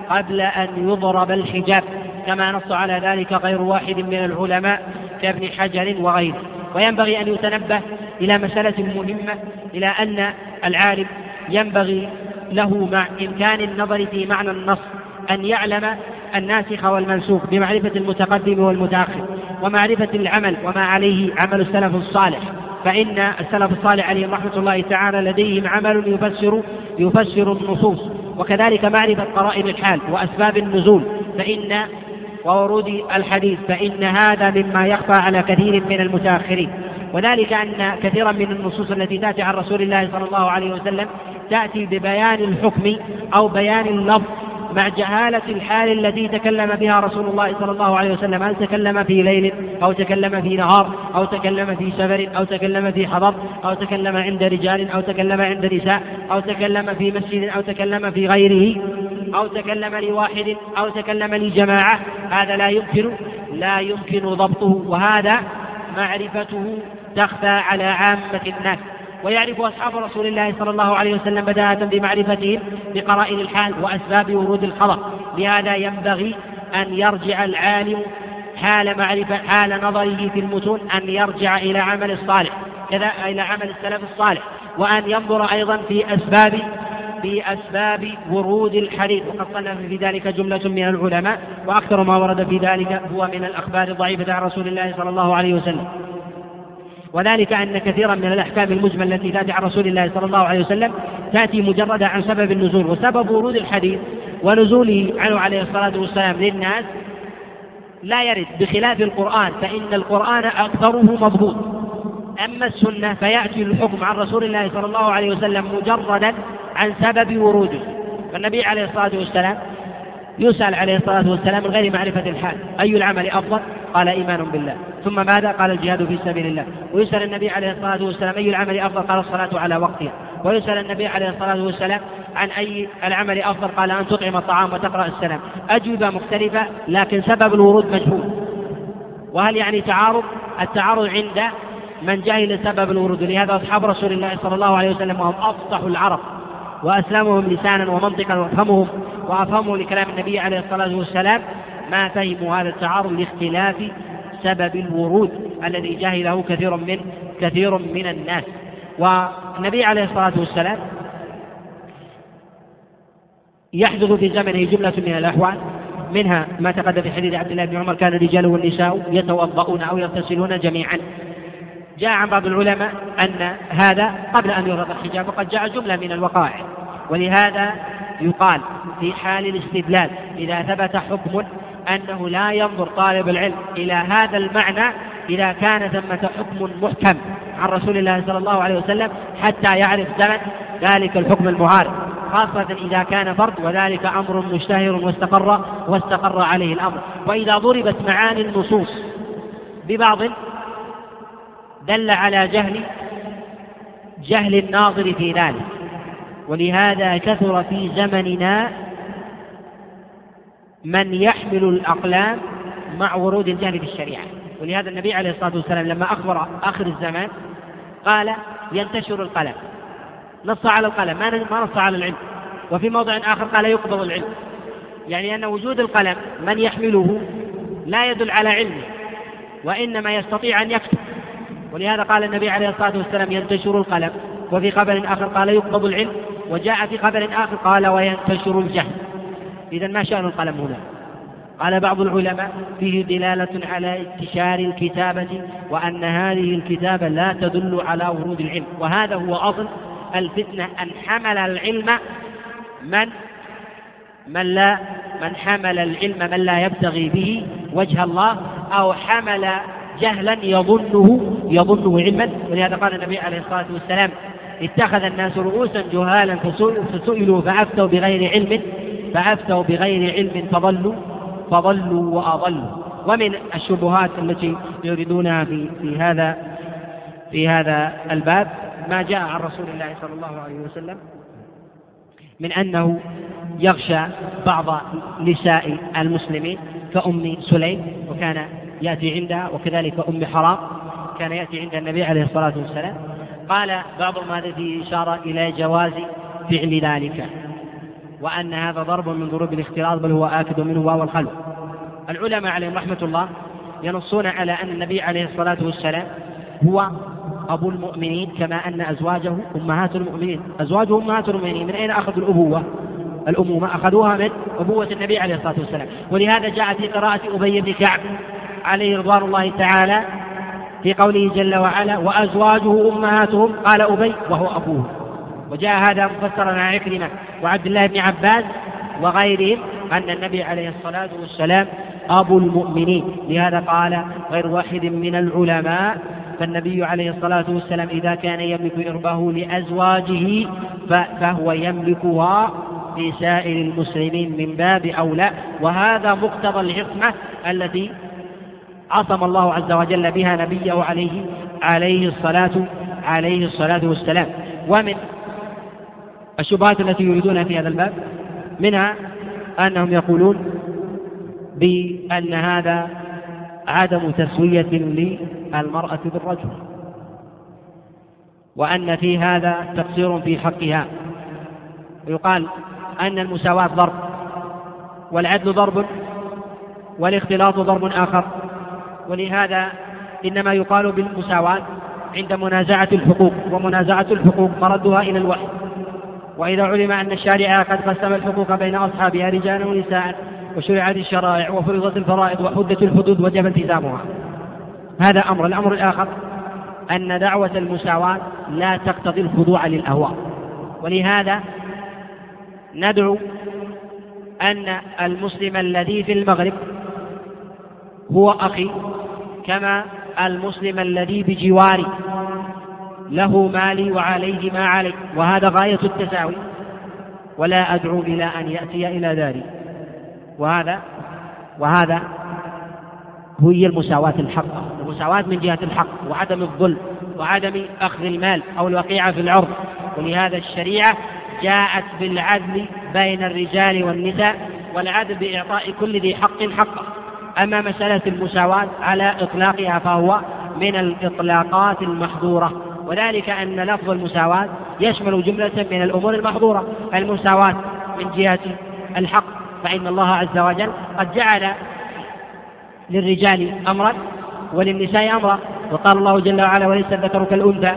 قبل أن يضرب الحجاب كما نص على ذلك غير واحد من العلماء كابن حجر وغيره. وينبغي أن يتنبه إلى مسألة مهمة إلى أن العالم ينبغي له مع إمكان النظر في معنى النص أن يعلم الناسخ والمنسوخ بمعرفة المتقدم والمتأخر ومعرفة العمل وما عليه عمل السلف الصالح. فإن السلف الصالح عليهم رحمة الله تعالى لديهم عمل يفسر يفسر النصوص. وكذلك معرفة قرائن الحال وأسباب النزول. فإن وورود الحديث فإن هذا مما يخفى على كثير من المتأخرين. وذلك أن كثيرا من النصوص التي تأتي عن رسول الله صلى الله عليه وسلم تأتي ببيان الحكم أو بيان اللفظ مع جهالة الحال التي تكلم بها رسول الله صلى الله عليه وسلم. هل تكلم في ليل أو تكلم في نهار أو تكلم في سفر أو تكلم في حضر أو تكلم عند رجال أو تكلم عند نساء أو تكلم في مسجد أو تكلم في غيره أو تكلم لواحد أو تكلم لجماعة هذا لا يمكن لا يمكن ضبطه وهذا معرفته تخفى على عامة الناس. ويعرف أصحاب رسول الله صلى الله عليه وسلم بداهة بمعرفتهم بقرائن الحال وأسباب ورود الخبر. لهذا ينبغي أن يرجع العالم حال معرفة حال نظره في المتون أن يرجع إلى عمل الصالح كذا إلى عمل السلف الصالح وأن ينظر أيضا في أسباب في أسباب ورود الحديث. وقد صنف في ذلك جملة من العلماء وأكثر ما ورد في ذلك هو من الأخبار الضعيفة عن رسول الله صلى الله عليه وسلم. وذلك أن كثيرا من الأحكام المجملة التي تأتي عن رسول الله صلى الله عليه وسلم تأتي مجردة عن سبب النزول وسبب ورود الحديث ونزوله عنه عليه الصلاة والسلام للناس لا يرد بخلاف القرآن فإن القرآن أكثره مضبوط. أما السنة فيأتي الحكم عن رسول الله صلى الله عليه وسلم مجردا عن سبب وروده. فالنبي عليه الصلاة والسلام يسأل عليه الصلاة والسلام من غير معرفة الحال أي العمل أفضل؟ قال إيمان بالله. ثم ماذا قال الجهاد في سبيل الله؟ ويسأل النبي عليه الصلاة والسلام أي العمل أفضل؟ قال الصلاة على وقتها. ويسأل النبي عليه الصلاة والسلام عن أي العمل أفضل؟ قال أن تطعم الطعام وتقرأ السلام. أجوبة مختلفة لكن سبب الورود مجهول. وهل يعني تعارض؟ التعارض عند من جهل سبب الورود. لهذا أصحاب رسول الله صلى الله عليه وسلم وهم أفصح العرب وأسلمهم لسانا ومنطقا وأفهمهم وأفهموا لكلام النبي عليه الصلاة والسلام ما فهموا هذا التعارض لاختلاف سبب الورود الذي جهله كثير من كثير من الناس. والنبي عليه الصلاة والسلام يحدث في زمنه جملة من الأحوال. منها ما تقدم في حديث عبد الله بن عمر كان الرجال والنساء يتوضؤون أو يغتسلون جميعا. جاء عن بعض العلماء أن هذا قبل أن يرد الحجاب وقد جاء جملة من الوقائع. ولهذا يقال في حال الاستدلال إذا ثبت حكم أنه لا ينظر طالب العلم إلى هذا المعنى إذا كان ثمة حكم محكم عن رسول الله صلى الله عليه وسلم حتى يعرف زمن ذلك الحكم المعارض. خاصة إذا كان فرد وذلك أمر مشتهر واستقر واستقر عليه الأمر. وإذا ضربت معاني النصوص ببعض دل على جهل جهل الناظر في ذلك. ولهذا كثر في زمننا من يحمل الأقلام مع ورود الجهل في الشريعة. ولهذا النبي عليه الصلاة والسلام لما أخبر آخر الزمان قال ينتشر القلم. نص على القلم ما نص على العلم. وفي موضع آخر قال يقبض العلم. يعني أن وجود القلم من يحمله لا يدل على علمه وإنما يستطيع أن يكتب. ولهذا قال النبي عليه الصلاة والسلام ينتشر القلم. وفي خبر آخر قال يقبض العلم. وجاء في خبر آخر قال وينتشر الجهل. إذا ما شأن القلم هنا؟ قال بعض العلماء فيه دلالة على انتشار الكتابة وأن هذه الكتابة لا تدل على ورود العلم وهذا هو أصل الفتنة. أن حمل العلم من؟ من لا من حمل العلم من لا يبتغي به وجه الله أو حمل جهلا يظنه يظنه علما. ولهذا قال النبي عليه الصلاة والسلام اتخذ الناس رؤوسا جهالا فسئلوا فأفتوا بغير علم. فأفتوا بغير علم فضلوا فضلوا وأضلوا. ومن الشبهات التي يريدونها في في هذا في هذا الباب ما جاء عن رسول الله صلى الله عليه وسلم من أنه يغشى بعض نساء المسلمين كأم سليم وكان يأتي عندها وكذلك أم حرام كان يأتي عند النبي عليه الصلاة والسلام. قال بعضهم هذا فيه إشارة إلى جواز فعل ذلك. وأن هذا ضرب من ضروب الاختلاط بل هو آكد منه وهو الخلق العلماء عليهم رحمة الله ينصون على أن النبي عليه الصلاة والسلام هو أبو المؤمنين كما أن أزواجه أمهات المؤمنين. أزواجه أمهات المؤمنين من أين أخذوا الأبوة؟ الأمومة أخذوها من أبوة النبي عليه الصلاة والسلام. ولهذا جاء في قراءة أبي بن كعب عليه رضوان الله تعالى في قوله جل وعلا وأزواجه أمهاتهم قال أبي وهو أبوه. وجاء هذا مفسرا عن عكرمة وعبد الله بن عباس وغيرهم أن النبي عليه الصلاة والسلام أبو المؤمنين لهذا قال غير واحد من العلماء فالنبي عليه الصلاة والسلام إذا كان يملك إربه لأزواجه فهو يملكها في سائر المسلمين من باب أولى. وهذا مقتضى العصمة التي عصم الله عز وجل بها نبيه عليه عليه الصلاة عليه الصلاة والسلام. ومن الشبهات التي يريدونها في هذا الباب منها أنهم يقولون بأن هذا عدم تسوية للمرأة بالرجل وأن في هذا تقصير في حقها. ويقال أن المساواة ضرب والعدل ضرب والاختلاط ضرب آخر. ولهذا إنما يقال بالمساواة عند منازعة الحقوق ومنازعة الحقوق مردها إلى الوحي. وإذا علم أن الشارع قد قسم الحقوق بين أصحابها رجالا ونساء وشرعت الشرائع وفرضت الفرائض وحدت الحدود وجب التزامها. هذا أمر. الأمر الآخر أن دعوة المساواة لا تقتضي الخضوع للأهواء. ولهذا ندعو أن المسلم الذي في المغرب هو أخي كما المسلم الذي بجواري له مالي وعليه ما علي وهذا غاية التساوي. ولا أدعو إلى أن يأتي إلى داري وهذا وهذا هي المساواة الحقة المساواة من جهة الحق وعدم الظلم وعدم أخذ المال أو الوقيعة في العرض. ولهذا الشريعة جاءت بالعدل بين الرجال والنساء والعدل بإعطاء كل ذي حق حقه. أما مسألة المساواة على إطلاقها فهو من الإطلاقات المحظورة. وذلك أن لفظ المساواة يشمل جملة من الأمور المحظورة المساواة من جهة الحق فإن الله عز وجل قد جعل للرجال أمرا وللنساء أمرا وقال الله جل وعلا وليس الذكر كالأنثى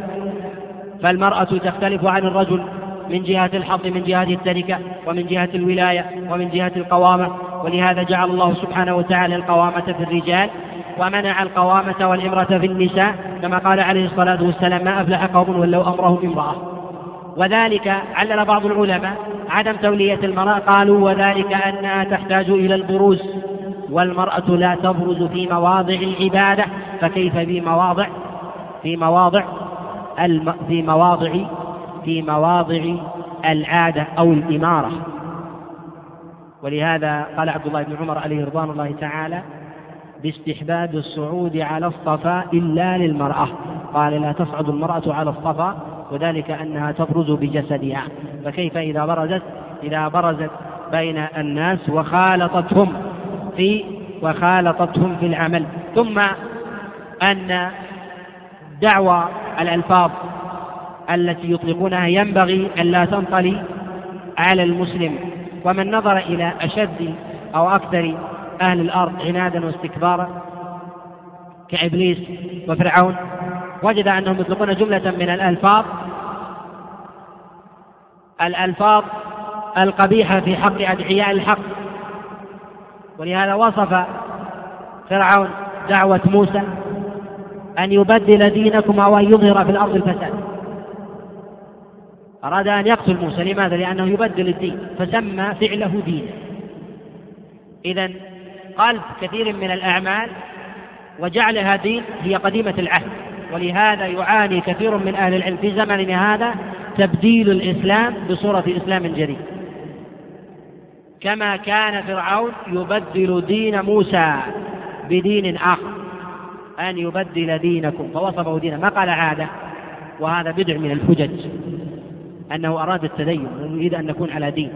فالمرأة تختلف عن الرجل من جهة الحظ من جهة التركة ومن جهة الولاية ومن جهة القوامة ولهذا جعل الله سبحانه وتعالى القوامة في الرجال ومنع القوامة والإمرة في النساء كما قال عليه الصلاة والسلام ما أفلح قوم ولو أمرهم امرأة. وذلك علل بعض العلماء عدم تولية المرأة قالوا وذلك أنها تحتاج إلى البروز والمرأة لا تبرز في مواضع العبادة فكيف في مواضع في مواضع الم في مواضع في مواضع العادة أو الإمارة. ولهذا قال عبد الله بن عمر عليه رضوان الله تعالى باستحباب الصعود على الصفا إلا للمرأة. قال لا تصعد المرأة على الصفا وذلك أنها تبرز بجسدها. فكيف إذا برزت؟ إذا برزت بين الناس وخالطتهم في وخالطتهم في العمل. ثم أن دعوى الألفاظ التي يطلقونها ينبغي أن لا تنطلي على المسلم. ومن نظر إلى أشد أو أكثر أهل الأرض عنادا واستكبارا كإبليس وفرعون. وجد أنهم يطلقون جملة من الألفاظ. الألفاظ القبيحة في حق أدعياء الحق. ولهذا وصف فرعون دعوة موسى أن يبدل دينكم أو أن يظهر في الأرض الفساد. أراد أن يقتل موسى لماذا؟ لأنه يبدل الدين فسمى فعله دينا. إذا قلب كثير من الأعمال وجعلها دين هي قديمة العهد ولهذا يعاني كثير من أهل العلم في زمننا هذا تبديل الإسلام بصورة إسلام جديد. كما كان فرعون يبدل دين موسى بدين آخر أن يبدل دينكم فوصفه دينا. ما قال عادة؟ وهذا بدع من الحجج أنه أراد التدين ويريد أن نكون على دين.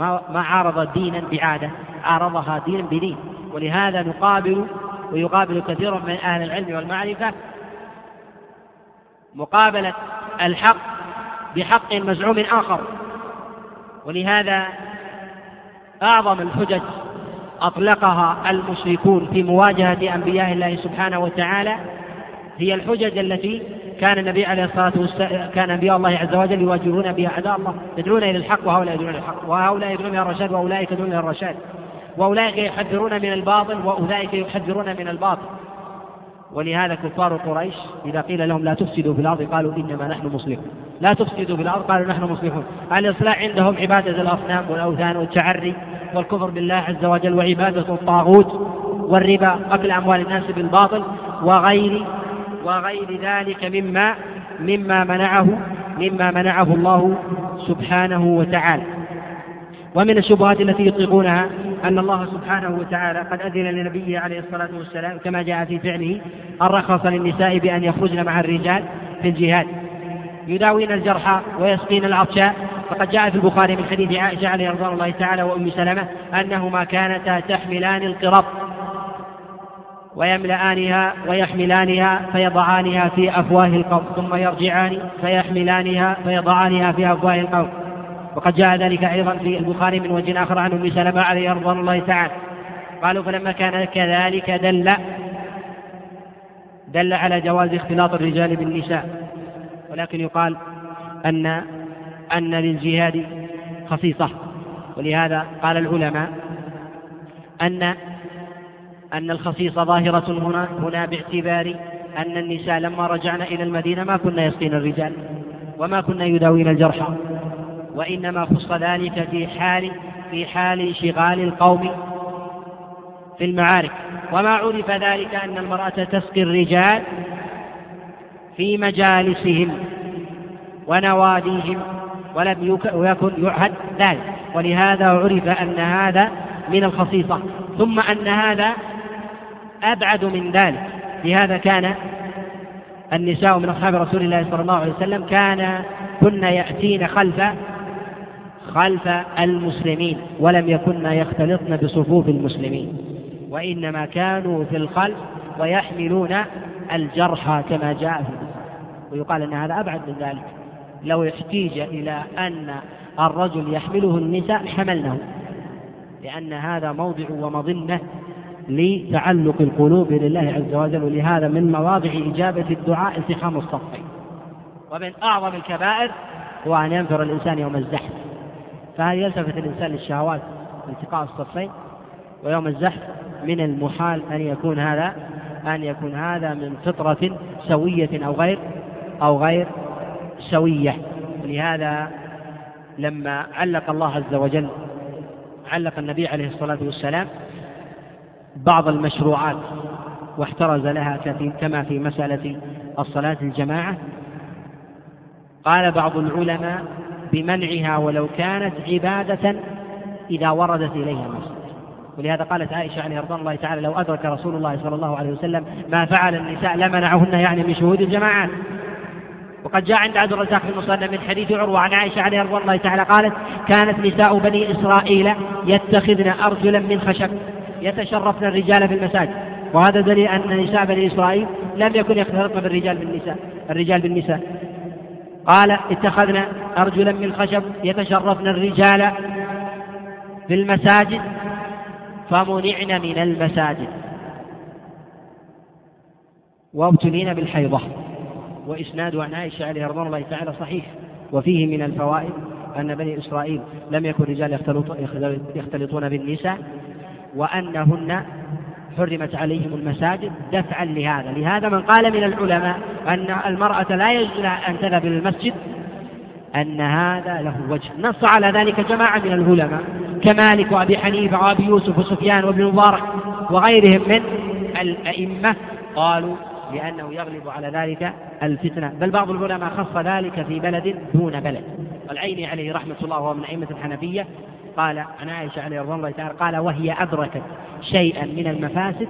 ما ما عارض دينا بعادة عارضها دينا بدين. ولهذا نقابل ويقابل كثير من أهل العلم والمعرفة مقابلة الحق بحق مزعوم آخر. ولهذا أعظم الحجج أطلقها المشركون في مواجهة أنبياء الله سبحانه وتعالى هي الحجج التي كان النبي عليه الصلاة والسلام كان أنبياء الله عز وجل يواجهون بها. أعداء الله. يدعون إلى الحق وهؤلاء يدعون إلى الحق. وهؤلاء يدعون إلى الرشاد وأولئك يدعون إلى الرشاد. وأولئك يحذرون من الباطل وأولئك يحذرون من الباطل. ولهذا كفار قريش إذا قيل لهم لا تفسدوا في الأرض قالوا إنما نحن مصلحون. لا تفسدوا في الأرض قالوا نحن مصلحون. الإصلاح عندهم عبادة الأصنام والأوثان والتعري والكفر بالله عز وجل وعبادة الطاغوت والربا أكل أموال الناس بالباطل وغير وغير ذلك مما مما منعه مما منعه الله سبحانه وتعالى. ومن الشبهات التي يطلقونها أن الله سبحانه وتعالى قد أذن لنبيه عليه الصلاة والسلام كما جاء في فعله أن رخص للنساء بأن يخرجن مع الرجال في الجهاد. يداوين الجرحى ويسقين العطشاء. فقد جاء في البخاري من حديث عائشة عليه رضوان الله تعالى وأم سلمة أنهما كانتا تحملان القرب ويملآنها ويحملانها فيضعانها في أفواه القوم ثم يرجعان فيحملانها فيضعانها في أفواه القوم. وقد جاء ذلك أيضا في البخاري من وجه آخر عن أم سلمة عليه رضوان الله تعالى. قالوا فلما كان كذلك دل دل على جواز اختلاط الرجال بالنساء. ولكن يقال أن أن للجهاد خصيصة. ولهذا قال العلماء أن أن الخصيصة ظاهرة هنا هنا باعتبار أن النساء لما رجعن إلى المدينة ما كنا يسقين الرجال وما كنا يداوين الجرحى وإنما خص ذلك في حال في حال انشغال القوم في المعارك. وما عرف ذلك أن المرأة تسقي الرجال في مجالسهم ونواديهم ولم يكن يعهد ذلك. ولهذا عرف أن هذا من الخصيصة. ثم أن هذا أبعد من ذلك. لهذا كان النساء من أصحاب رسول الله صلى الله عليه وسلم كان كن يأتين خلف خلف المسلمين ولم يكن يختلطن بصفوف المسلمين وإنما كانوا في الخلف ويحملون الجرحى كما جاء في ويقال أن هذا أبعد من ذلك. لو احتيج إلى أن الرجل يحمله النساء حملنه لأن هذا موضع ومظنة لتعلق القلوب لله عز وجل ولهذا من مواضع إجابة الدعاء التحام الصفين ومن أعظم الكبائر هو أن ينفر الإنسان يوم الزحف. فهل يلتفت الإنسان للشهوات التقاء الصفين ويوم الزحف من المحال أن يكون هذا أن يكون هذا من فطرة سوية أو غير أو غير سوية. ولهذا لما علق الله عز وجل علق النبي عليه الصلاة والسلام بعض المشروعات واحترز لها كما في مسألة الصلاة الجماعة. قال بعض العلماء بمنعها ولو كانت عبادة إذا وردت إليها مسجد ولهذا قالت عائشة عليه رضوان الله تعالى لو أدرك رسول الله صلى الله عليه وسلم ما فعل النساء لمنعهن يعني من شهود الجماعات. وقد جاء عند عبد الرزاق في المصنف من حديث عروة عن عائشة عليه رضوان الله تعالى قالت كانت نساء بني إسرائيل يتخذن أرجلا من خشب يتشرفن الرجال في المساجد. وهذا دليل أن نساء بني إسرائيل لم يكن يختلطن بالرجال بالنساء الرجال بالنساء. قال اتخذنا أرجلا من خشب يتشرفن الرجال في المساجد فمنعن من المساجد. وابتلين بالحيضة. وإسناد عن عائشة عليه رضوان الله تعالى صحيح. وفيه من الفوائد أن بني إسرائيل لم يكن الرجال يختلطون بالنساء وأنهن حرمت عليهم المساجد دفعا لهذا. لهذا من قال من العلماء أن المرأة لا يجوز لها أن تذهب إلى المسجد أن هذا له وجه. نص على ذلك جماعة من العلماء كمالك وأبي حنيفة وأبي يوسف وسفيان وابن مبارك وغيرهم من الأئمة قالوا لأنه يغلب على ذلك الفتنة. بل بعض العلماء خص ذلك في بلد دون بلد. والعيني عليه رحمة الله وهو من أئمة الحنفية قال عن عائشة عليه رضي الله تعالى قال وهي أدركت شيئا من المفاسد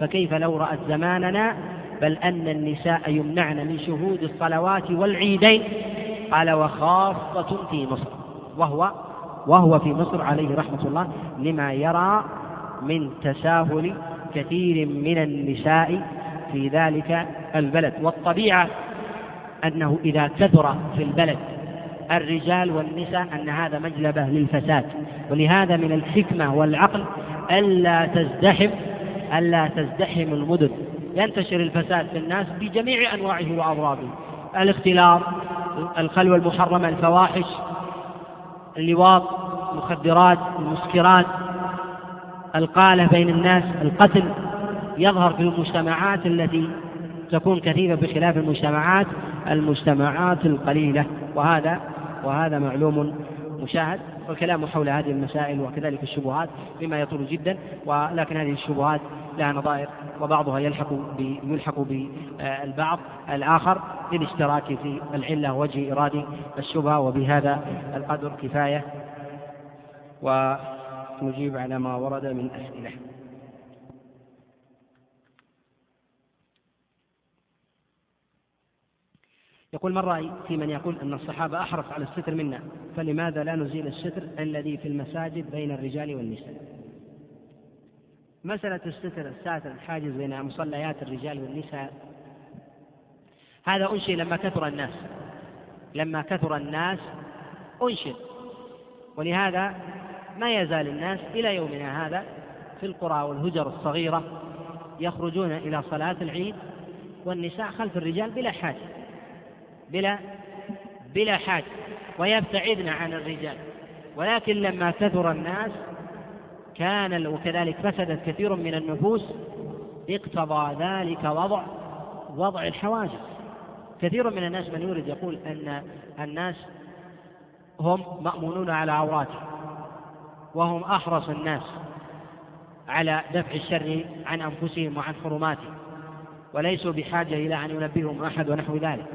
فكيف لو رأت زماننا؟ بل أن النساء يمنعن من شهود الصلوات والعيدين. قال وخاصة في مصر وهو وهو في مصر عليه رحمة الله لما يرى من تساهل كثير من النساء في ذلك البلد. والطبيعة أنه إذا كثر في البلد الرجال والنساء أن هذا مجلبة للفساد ولهذا من الحكمة والعقل ألا تزدحم ألا تزدحم المدن. ينتشر الفساد في الناس بجميع أنواعه وأضرابه. الاختلاط الخلوة المحرمة الفواحش اللواط المخدرات المسكرات القالة بين الناس القتل. يظهر في المجتمعات التي تكون كثيرة بخلاف المجتمعات المجتمعات القليلة. وهذا وهذا معلوم مشاهد والكلام حول هذه المسائل وكذلك الشبهات مما يطول جدا ولكن هذه الشبهات لها نظائر وبعضها يلحق يلحق بالبعض. الآخر للاشتراك في العلة وجه إيراد الشبهة وبهذا القدر كفاية. ونجيب على ما ورد من أسئلة. يقول ما الرأي في من يقول أن الصحابة أحرص على الستر منا فلماذا لا نزيل الستر الذي في المساجد بين الرجال والنساء؟ مسألة الستر الساتر الحاجز بين مصليات الرجال والنساء هذا أنشئ لما كثر الناس لما كثر الناس أنشئ ولهذا ما يزال الناس إلى يومنا هذا في القرى والهجر الصغيرة يخرجون إلى صلاة العيد والنساء خلف الرجال بلا حاجة. بلا بلا حاجة ويبتعدن عن الرجال. ولكن لما كثر الناس كان وكذلك فسدت كثير من النفوس اقتضى ذلك وضع وضع الحواجز. كثير من الناس من يريد يقول أن الناس هم مأمونون على عوراتهم وهم أحرص الناس على دفع الشر عن أنفسهم وعن حرماتهم وليسوا بحاجة إلى أن ينبههم أحد ونحو ذلك.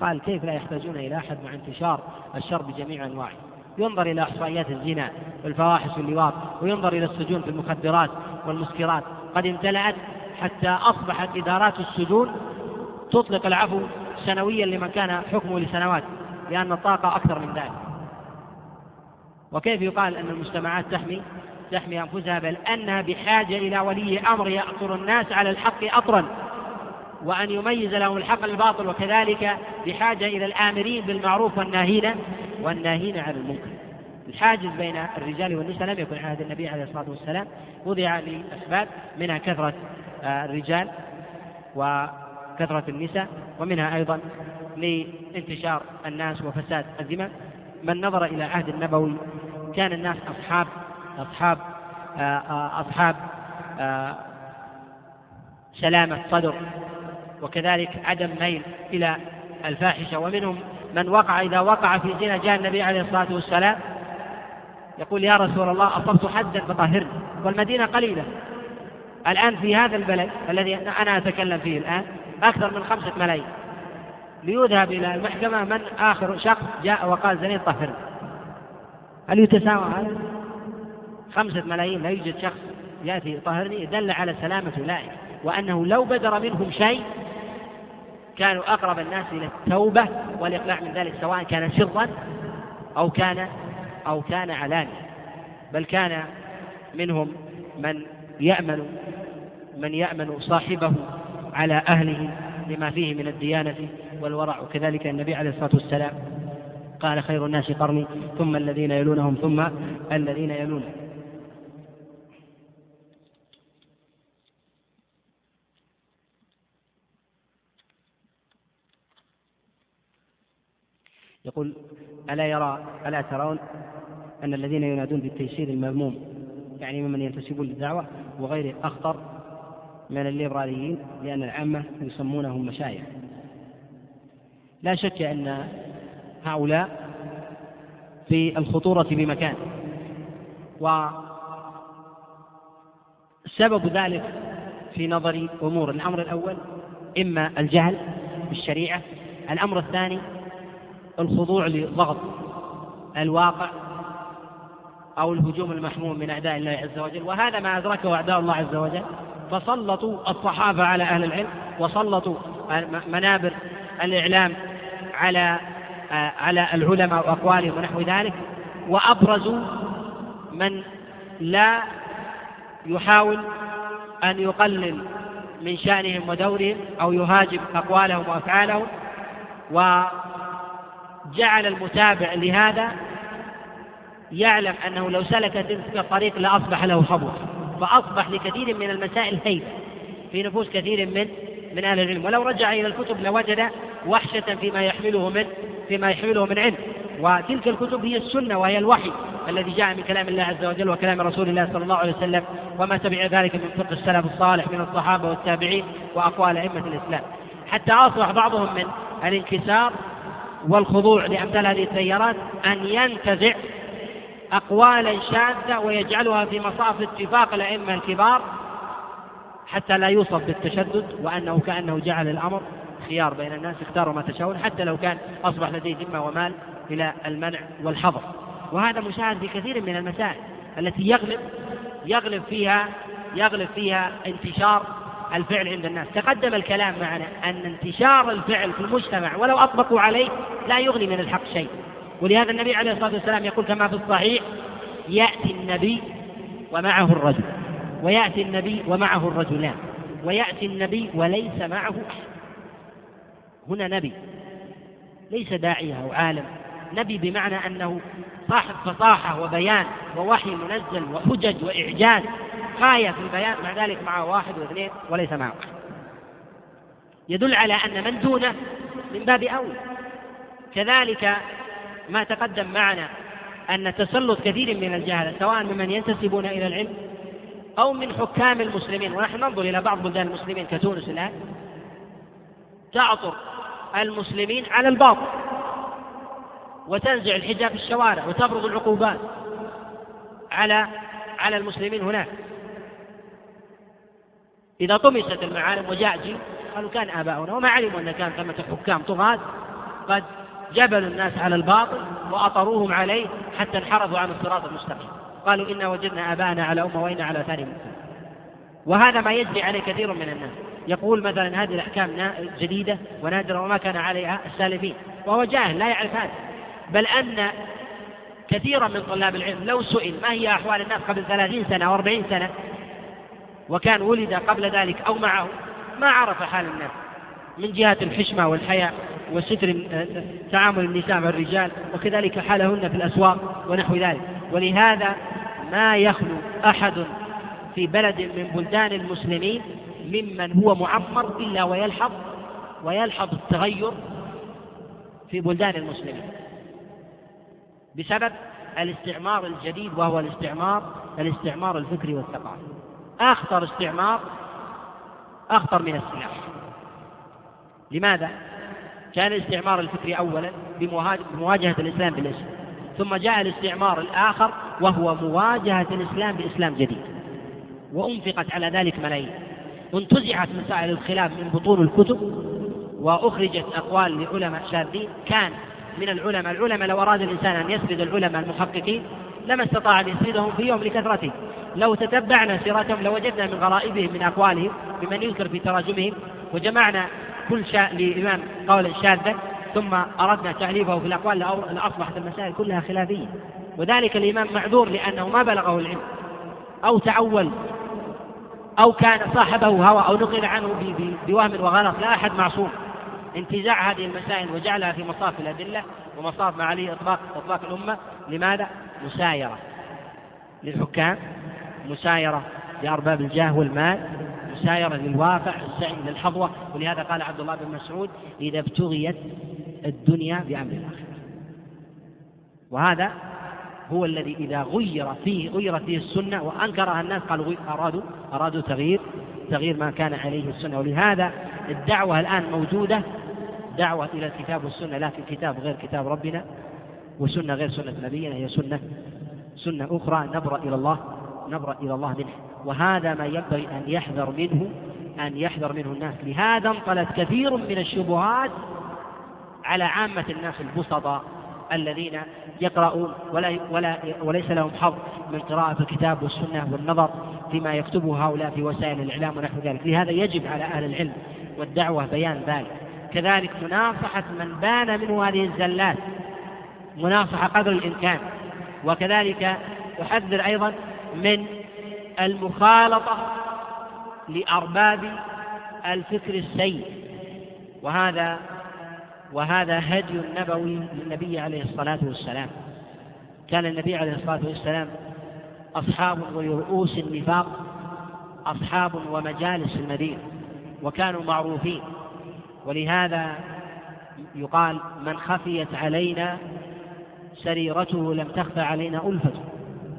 قال كيف لا يحتاجون إلى أحد مع انتشار الشر بجميع أنواعه؟ ينظر إلى إحصائيات الزنا والفواحش واللواط وينظر إلى السجون في المخدرات والمسكرات. قد امتلأت حتى أصبحت إدارات السجون تطلق العفو سنويا لمن كان حكمه لسنوات لأن الطاقة أكثر من ذلك. وكيف يقال أن المجتمعات تحمي تحمي أنفسها؟ بل أنها بحاجة إلى ولي أمر يأطر الناس على الحق أطرا. وأن يميز لهم الحق الباطل وكذلك بحاجة إلى الآمرين بالمعروف والناهين والناهين عن المنكر. الحاجز بين الرجال والنساء لم يكن عهد النبي عليه الصلاة والسلام. وضع لأسباب منها كثرة آه، الرجال وكثرة النساء ومنها أيضا لانتشار الناس وفساد الذمم من نظر إلى عهد النبوي كان الناس أصحاب أصحاب آه، آه، أصحاب سلامة صدر. وكذلك عدم ميل إلى الفاحشة. ومنهم من وقع إذا وقع في زنا جاء النبي عليه الصلاة والسلام يقول يا رسول الله أصبت حدا فطهرني. والمدينة قليلة. الآن في هذا البلد الذي أنا أتكلم فيه الآن أكثر من خمسة ملايين. ليذهب إلى المحكمة من آخر شخص جاء وقال زنيت طهرني. هل يتساوى هذا؟ خمسة ملايين لا يوجد شخص يأتي طهرني دل على سلامة أولئك وأنه لو بدر منهم شيء كانوا أقرب الناس إلى التوبة والإقلاع من ذلك سواء كان سرا أو كان أو كان علانيا بل كان منهم من يأمن من يأمن صاحبه على أهله لما فيه من الديانة والورع. وكذلك النبي عليه الصلاة والسلام قال خير الناس قرني ثم الذين يلونهم ثم الذين يلونهم. يقول ألا يرى ألا ترون أن الذين ينادون بالتيسير المذموم يعني ممن ينتسبون للدعوة وغيره أخطر من الليبراليين لأن العامة يسمونهم مشايخ. لا شك أن هؤلاء في الخطورة بمكان وسبب ذلك في نظري أمور. الأمر الأول إما الجهل بالشريعة الأمر الثاني الخضوع لضغط الواقع أو الهجوم المحموم من أعداء الله عز وجل. وهذا ما أدركه أعداء الله عز وجل. فسلطوا الصحافة على أهل العلم وسلطوا منابر الإعلام على على العلماء وأقوالهم ونحو ذلك وأبرزوا من لا يحاول أن يقلل من شأنهم ودورهم أو يهاجم أقوالهم وأفعالهم. وجعل المتابع لهذا يعلم أنه لو سلك تلك الطريق لأصبح له حظوة فأصبح لكثير من المسائل هيبة في نفوس كثير من من أهل العلم. ولو رجع إلى الكتب لوجد وحشة فيما يحمله من فيما يحمله من علم. وتلك الكتب هي السنة وهي الوحي الذي جاء من كلام الله عز وجل وكلام رسول الله صلى الله عليه وسلم وما تبع ذلك من فقه السلف الصالح من الصحابة والتابعين وأقوال أئمة الإسلام. حتى أصبح بعضهم من الانكسار والخضوع لأمثال هذه التيارات أن ينتزع أقوالا شاذة ويجعلها في مصاف اتفاق الأئمة الكبار حتى لا يوصف بالتشدد وأنه كأنه جعل الأمر خيار بين الناس اختاروا ما تشاءون حتى لو كان أصبح لديه ذمة ومال إلى المنع والحظر. وهذا مشاهد في كثير من المسائل التي يغلب يغلب فيها يغلب فيها انتشار الفعل عند الناس. تقدم الكلام معنا أن انتشار الفعل في المجتمع ولو أطبقوا عليه لا يغني من الحق شيء. ولهذا النبي عليه الصلاة والسلام يقول كما في الصحيح يأتي النبي ومعه الرجل ويأتي النبي ومعه الرجلان ويأتي النبي وليس معه هنا نبي ليس داعية أو عالم. نبي بمعنى أنه صاحب فصاحة وبيان ووحي منزل وحجج وإعجاز. غاية في البيان مع ذلك معه واحد واثنين وليس معه. أحد يدل على أن من دونه من باب أولى. كذلك ما تقدم معنا أن تسلط كثير من الجهلة سواء ممن ينتسبون إلى العلم أو من حكام المسلمين. ونحن ننظر إلى بعض بلدان المسلمين كتونس الآن. تعطر المسلمين على الباطل. وتنزع الحجاب في الشوارع وتفرض العقوبات على على المسلمين هناك. إذا طمست المعالم وجاء جيل قالوا كان آباؤنا وما علموا أن كان ثمة حكام طغاة قد جبلوا الناس على الباطل وأطروهم عليه حتى انحرفوا عن الصراط المستقيم. قالوا إنا وجدنا آباءنا على أمة وإنا على ثاني وهذا ما يجري عليه كثير من الناس. يقول مثلا هذه الأحكام جديدة ونادرة وما كان عليها السالفين. وهو جاهل لا يعرف هذا. بل أن كثيرا من طلاب العلم لو سئل ما هي أحوال الناس قبل ثلاثين سنة أو أربعين سنة وكان ولد قبل ذلك أو معه ما عرف حال الناس من جهة الحشمة والحياء وستر تعامل النساء مع الرجال وكذلك حالهن في الأسواق ونحو ذلك. ولهذا ما يخلو أحد في بلد من بلدان المسلمين ممن هو معمر إلا ويلحظ ويلحظ التغير في بلدان المسلمين. بسبب الاستعمار الجديد وهو الاستعمار الاستعمار الفكري والثقافي. أخطر استعمار أخطر من السلاح. لماذا؟ كان الاستعمار الفكري أولا بمواجهة الإسلام بالإسلام. ثم جاء الاستعمار الآخر وهو مواجهة الإسلام بإسلام جديد. وأنفقت على ذلك ملايين. وانتزعت مسائل الخلاف من بطون الكتب وأخرجت أقوال لعلماء شاذين. كان من العلماء. العلماء لو أراد الإنسان أن يسرد العلماء المحققين لما استطاع أن يسردهم في يوم لكثرتهم لو تتبعنا سيرتهم لوجدنا من غرائبهم من أقوالهم بمن يذكر في تراجمهم وجمعنا كل شاء لإمام قولا شاذا ثم أردنا تعريفه في الأقوال لأصبحت المسائل كلها خلافية. وذلك الإمام معذور لأنه ما بلغه العلم أو تعول أو كان صاحبه هوى أو نقل عنه بوهم وغلط لا أحد معصوم. انتزاع هذه المسائل وجعلها في مصاف الأدلة ومصاف ما عليه إطلاق إطلاق الأمة. لماذا؟ مسايرة للحكام مسايرة لأرباب الجاه والمال مسايرة للواقع السعي للحظوة. ولهذا قال عبد الله بن مسعود إذا ابتغيت الدنيا بأمر الآخرة. وهذا هو الذي إذا غير فيه غيرت فيه السنة وأنكرها الناس قالوا أرادوا أرادوا تغيير تغيير ما كان عليه السنة. ولهذا الدعوة الآن موجودة دعوة إلى الكتاب والسنة لكن كتاب غير كتاب ربنا وسنة غير سنة نبينا هي سنة سنة أخرى نبرأ إلى الله نبرأ إلى الله منه. وهذا ما ينبغي أن يحذر منه أن يحذر منه الناس. لهذا انطلت كثير من الشبهات على عامة الناس البسطاء الذين يقرؤون ولا, ولا وليس لهم حظ من قراءة الكتاب والسنة والنظر فيما يكتبه هؤلاء في وسائل الإعلام ونحو ذلك. لهذا يجب على أهل العلم والدعوة بيان ذلك. كذلك مناصحة من بان منه هذه الزلات. مناصحة قدر الإمكان. وكذلك أحذر أيضا من المخالطة لأرباب الفكر السيء. وهذا وهذا هدي نبوي للنبي عليه الصلاة والسلام. كان النبي عليه الصلاة والسلام أصحاب ولرؤوس النفاق أصحاب ومجالس المدينة وكانوا معروفين. ولهذا يقال من خفيت علينا سريرته لم تخفى علينا ألفته.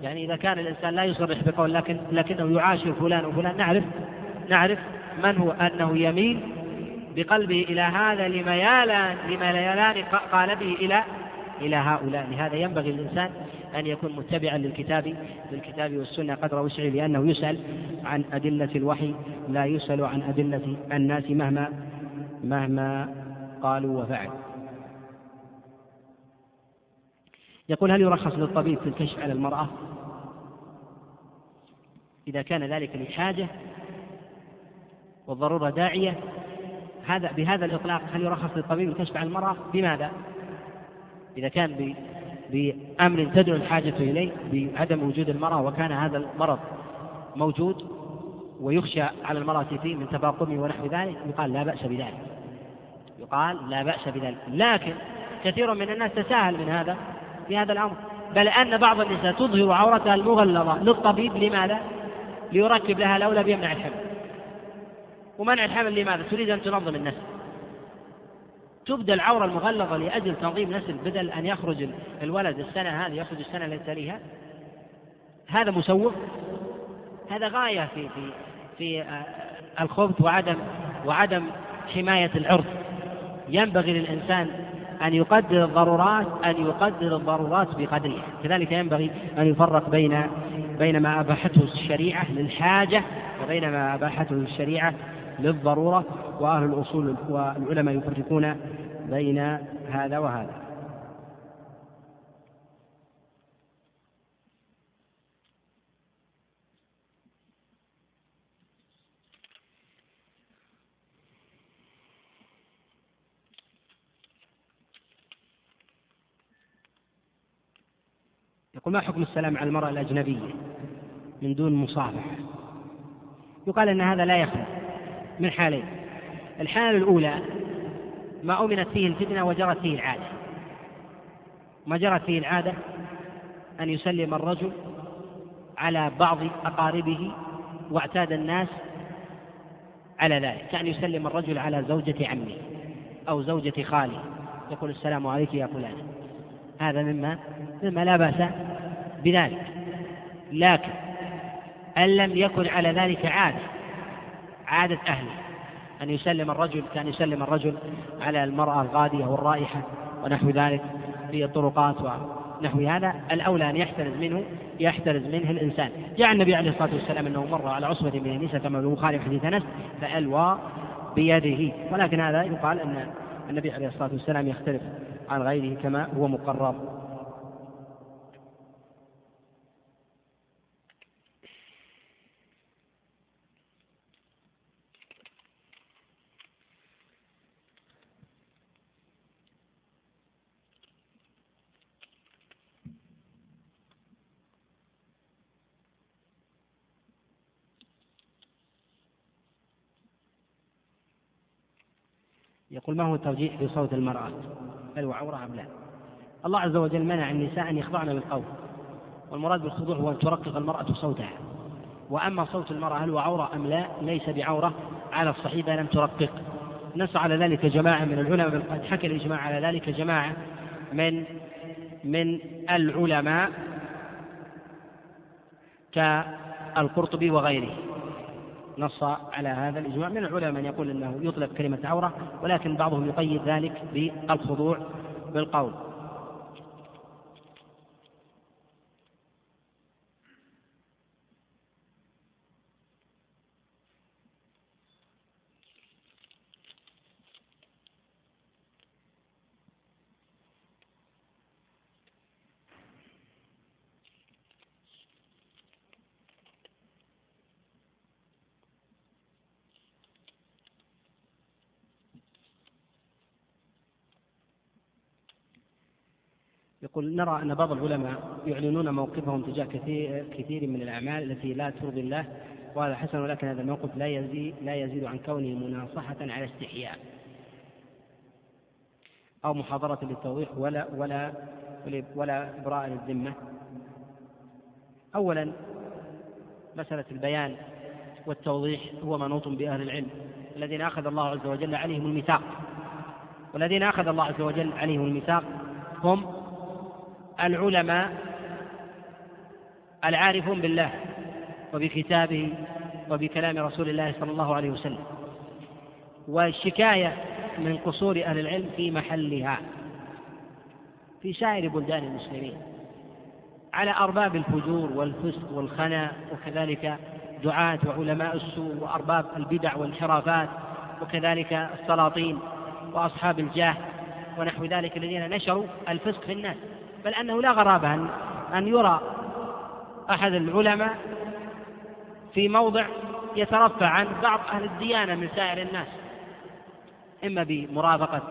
يعني إذا كان الإنسان لا يصرح بقول لكن لكنه يعاشر فلان وفلان نعرف نعرف من هو أنه يميل بقلبه إلى هذا لميالان لميلان قالبه إلى إلى هؤلاء. لهذا ينبغي للإنسان أن يكون متبعا للكتاب للكتاب والسنة قدر وسعه لأنه يسأل عن أدلة الوحي لا يسأل عن أدلة الناس مهما مهما قالوا وفعلوا يقول هل يرخص للطبيب في الكشف على المرأة؟ إذا كان ذلك لحاجة والضرورة داعية هذا بهذا الإطلاق هل يرخص للطبيب الكشف عن المرأة؟ بماذا؟ إذا كان بأمر تدعو الحاجة إليه بعدم وجود المرأة وكان هذا المرض موجود ويخشى على المرأة فيه من تفاقمه ونحو ذلك يقال لا بأس بذلك. يقال لا بأس بذلك. لكن كثير من الناس تساهل من هذا في هذا الأمر. بل أن بعض النساء تظهر عورتها المغلظة للطبيب لماذا؟ ليركب لها الأولى بيمنع الحمل. ومنع الحمل لماذا؟ تريد أن تنظم النسل. تبدى العورة المغلظة لأجل تنظيم نسل بدل أن يخرج الولد السنة هذه يخرج السنة التي تليها. هذا مسوغ. هذا غاية في في في الخبث وعدم وعدم حماية العرض. ينبغي للإنسان أن يقدر الضرورات أن يقدر الضرورات بقدرها كذلك ينبغي أن يفرق بين بين ما أباحته الشريعة للحاجة وبين ما أباحته الشريعة للضرورة. وأهل الأصول والعلماء يفرقون بين هذا وهذا. يقول ما حكم السلام على المرأة الأجنبية من دون مصافحة؟ يقال أن هذا لا يخلو من حالين. الحالة الأولى ما أمنت فيه الفتنة وجرت فيه العادة. ما جرت فيه العادة؟ أن يسلم الرجل على بعض أقاربه واعتاد الناس على ذلك. كأن يسلم الرجل على زوجة عمه أو زوجة خاله. يقول السلام عليك يا فلان. هذا مما مما لا بأس بذلك. لكن أن لم يكن على ذلك عادة عادة أهله أن يسلم الرجل كأن يسلم الرجل على المرأة الغادية والرائحة ونحو ذلك في الطرقات ونحو هذا الأولى أن يحترز منه يحترز منه الإنسان. جاء النبي عليه الصلاة والسلام أنه مر على عصبة من النساء كما في البخاري حديث أنس فألوى بيده. ولكن هذا يقال أن النبي عليه الصلاة والسلام يختلف عن غيره كما هو مقرر. يقول ما هو الترجيح في صوت المرأة؟ هل هو عورة أم لا؟ الله عز وجل منع النساء أن يخضعن بالقول. والمراد بالخضوع هو أن ترقق المرأة صوتها. وأما صوت المرأة هل هو عورة أم لا؟ ليس بعورة. على الصحيح لم ترقق. نص على ذلك جماعة من العلماء. قد حكى الإجماع على ذلك جماعة من من العلماء كالقرطبي وغيره. نص على هذا الإجماع. من العلماء من يقول أنه يطلق كلمة عورة ولكن بعضهم يقيد ذلك بالخضوع بالقول يقول نرى أن بعض العلماء يعلنون موقفهم تجاه كثير, كثير من الأعمال التي لا ترضي الله وهذا حسن ولكن هذا الموقف لا يزيد, لا يزيد عن كونه مناصحة على استحياء أو محاضرة للتوضيح ولا ولا ولا إبراء للذمة. أولا مسألة البيان والتوضيح هو منوط بأهل العلم الذين أخذ الله عز وجل عليهم الميثاق. والذين أخذ الله عز وجل عليهم الميثاق هم العلماء العارفون بالله وبكتابه وبكلام رسول الله صلى الله عليه وسلم. والشكاية من قصور أهل العلم في محلها في سائر بلدان المسلمين على أرباب الفجور والفسق والخنا وكذلك دعاة وعلماء السوء وأرباب البدع والانحرافات وكذلك السلاطين وأصحاب الجاه ونحو ذلك الذين نشروا الفسق في الناس. بل أنه لا غرابة أن, أن يرى أحد العلماء في موضع يترفع عن بعض أهل الديانة من سائر الناس إما بمرافقة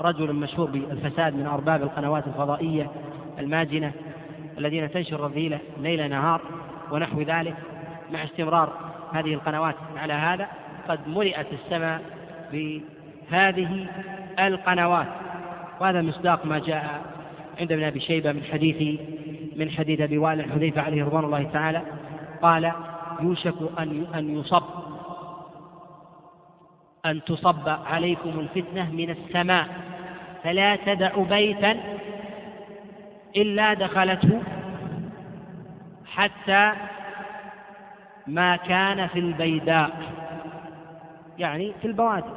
رجل مشهور بالفساد من أرباب القنوات الفضائية الماجنة الذين تنشر الرذيلة ليل نهار ونحو ذلك مع استمرار هذه القنوات على هذا قد ملئت السماء بهذه القنوات. وهذا مصداق ما جاء عند ابن أبي شيبة من حديث من حديث أبي وائل حذيفه عليه رضوان الله تعالى قال يوشك أن أن يصب أن تصب عليكم الفتنة من السماء فلا تدع بيتا إلا دخلته حتى ما كان في البيداء. يعني في البوادي.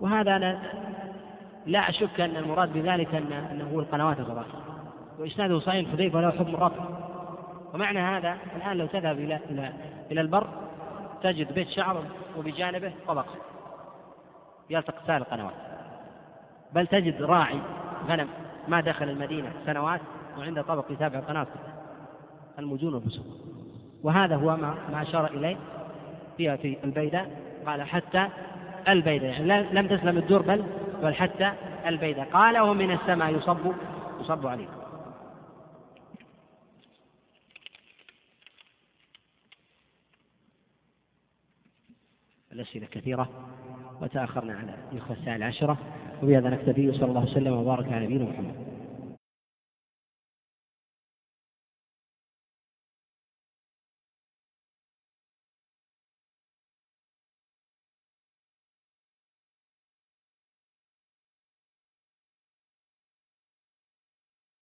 وهذا لا أشك أن المراد بذلك أن أنه هو القنوات الفضائية وإسناده صحيح حذيفة له حكم الرفع ومعنى هذا الآن لو تذهب إلى إلى إلى البر تجد بيت شعر وبجانبه طبق يلتقط سائر القنوات. بل تجد راعي غنم ما دخل المدينة سنوات وعنده طبق يتابع القناة المجون والفسوق. وهذا هو ما ما أشار إليه فيها في البيداء. قال حتى البيداء. يعني لم تسلم الدور بل بل حتى البيدة قال ومن السماء يصب يصب عليه. الأسئلة كثيرة وتأخرنا على الإخوة الساعة العاشرة وبهذا نكتفي وصلى الله وسلم وبارك على نبينا محمد.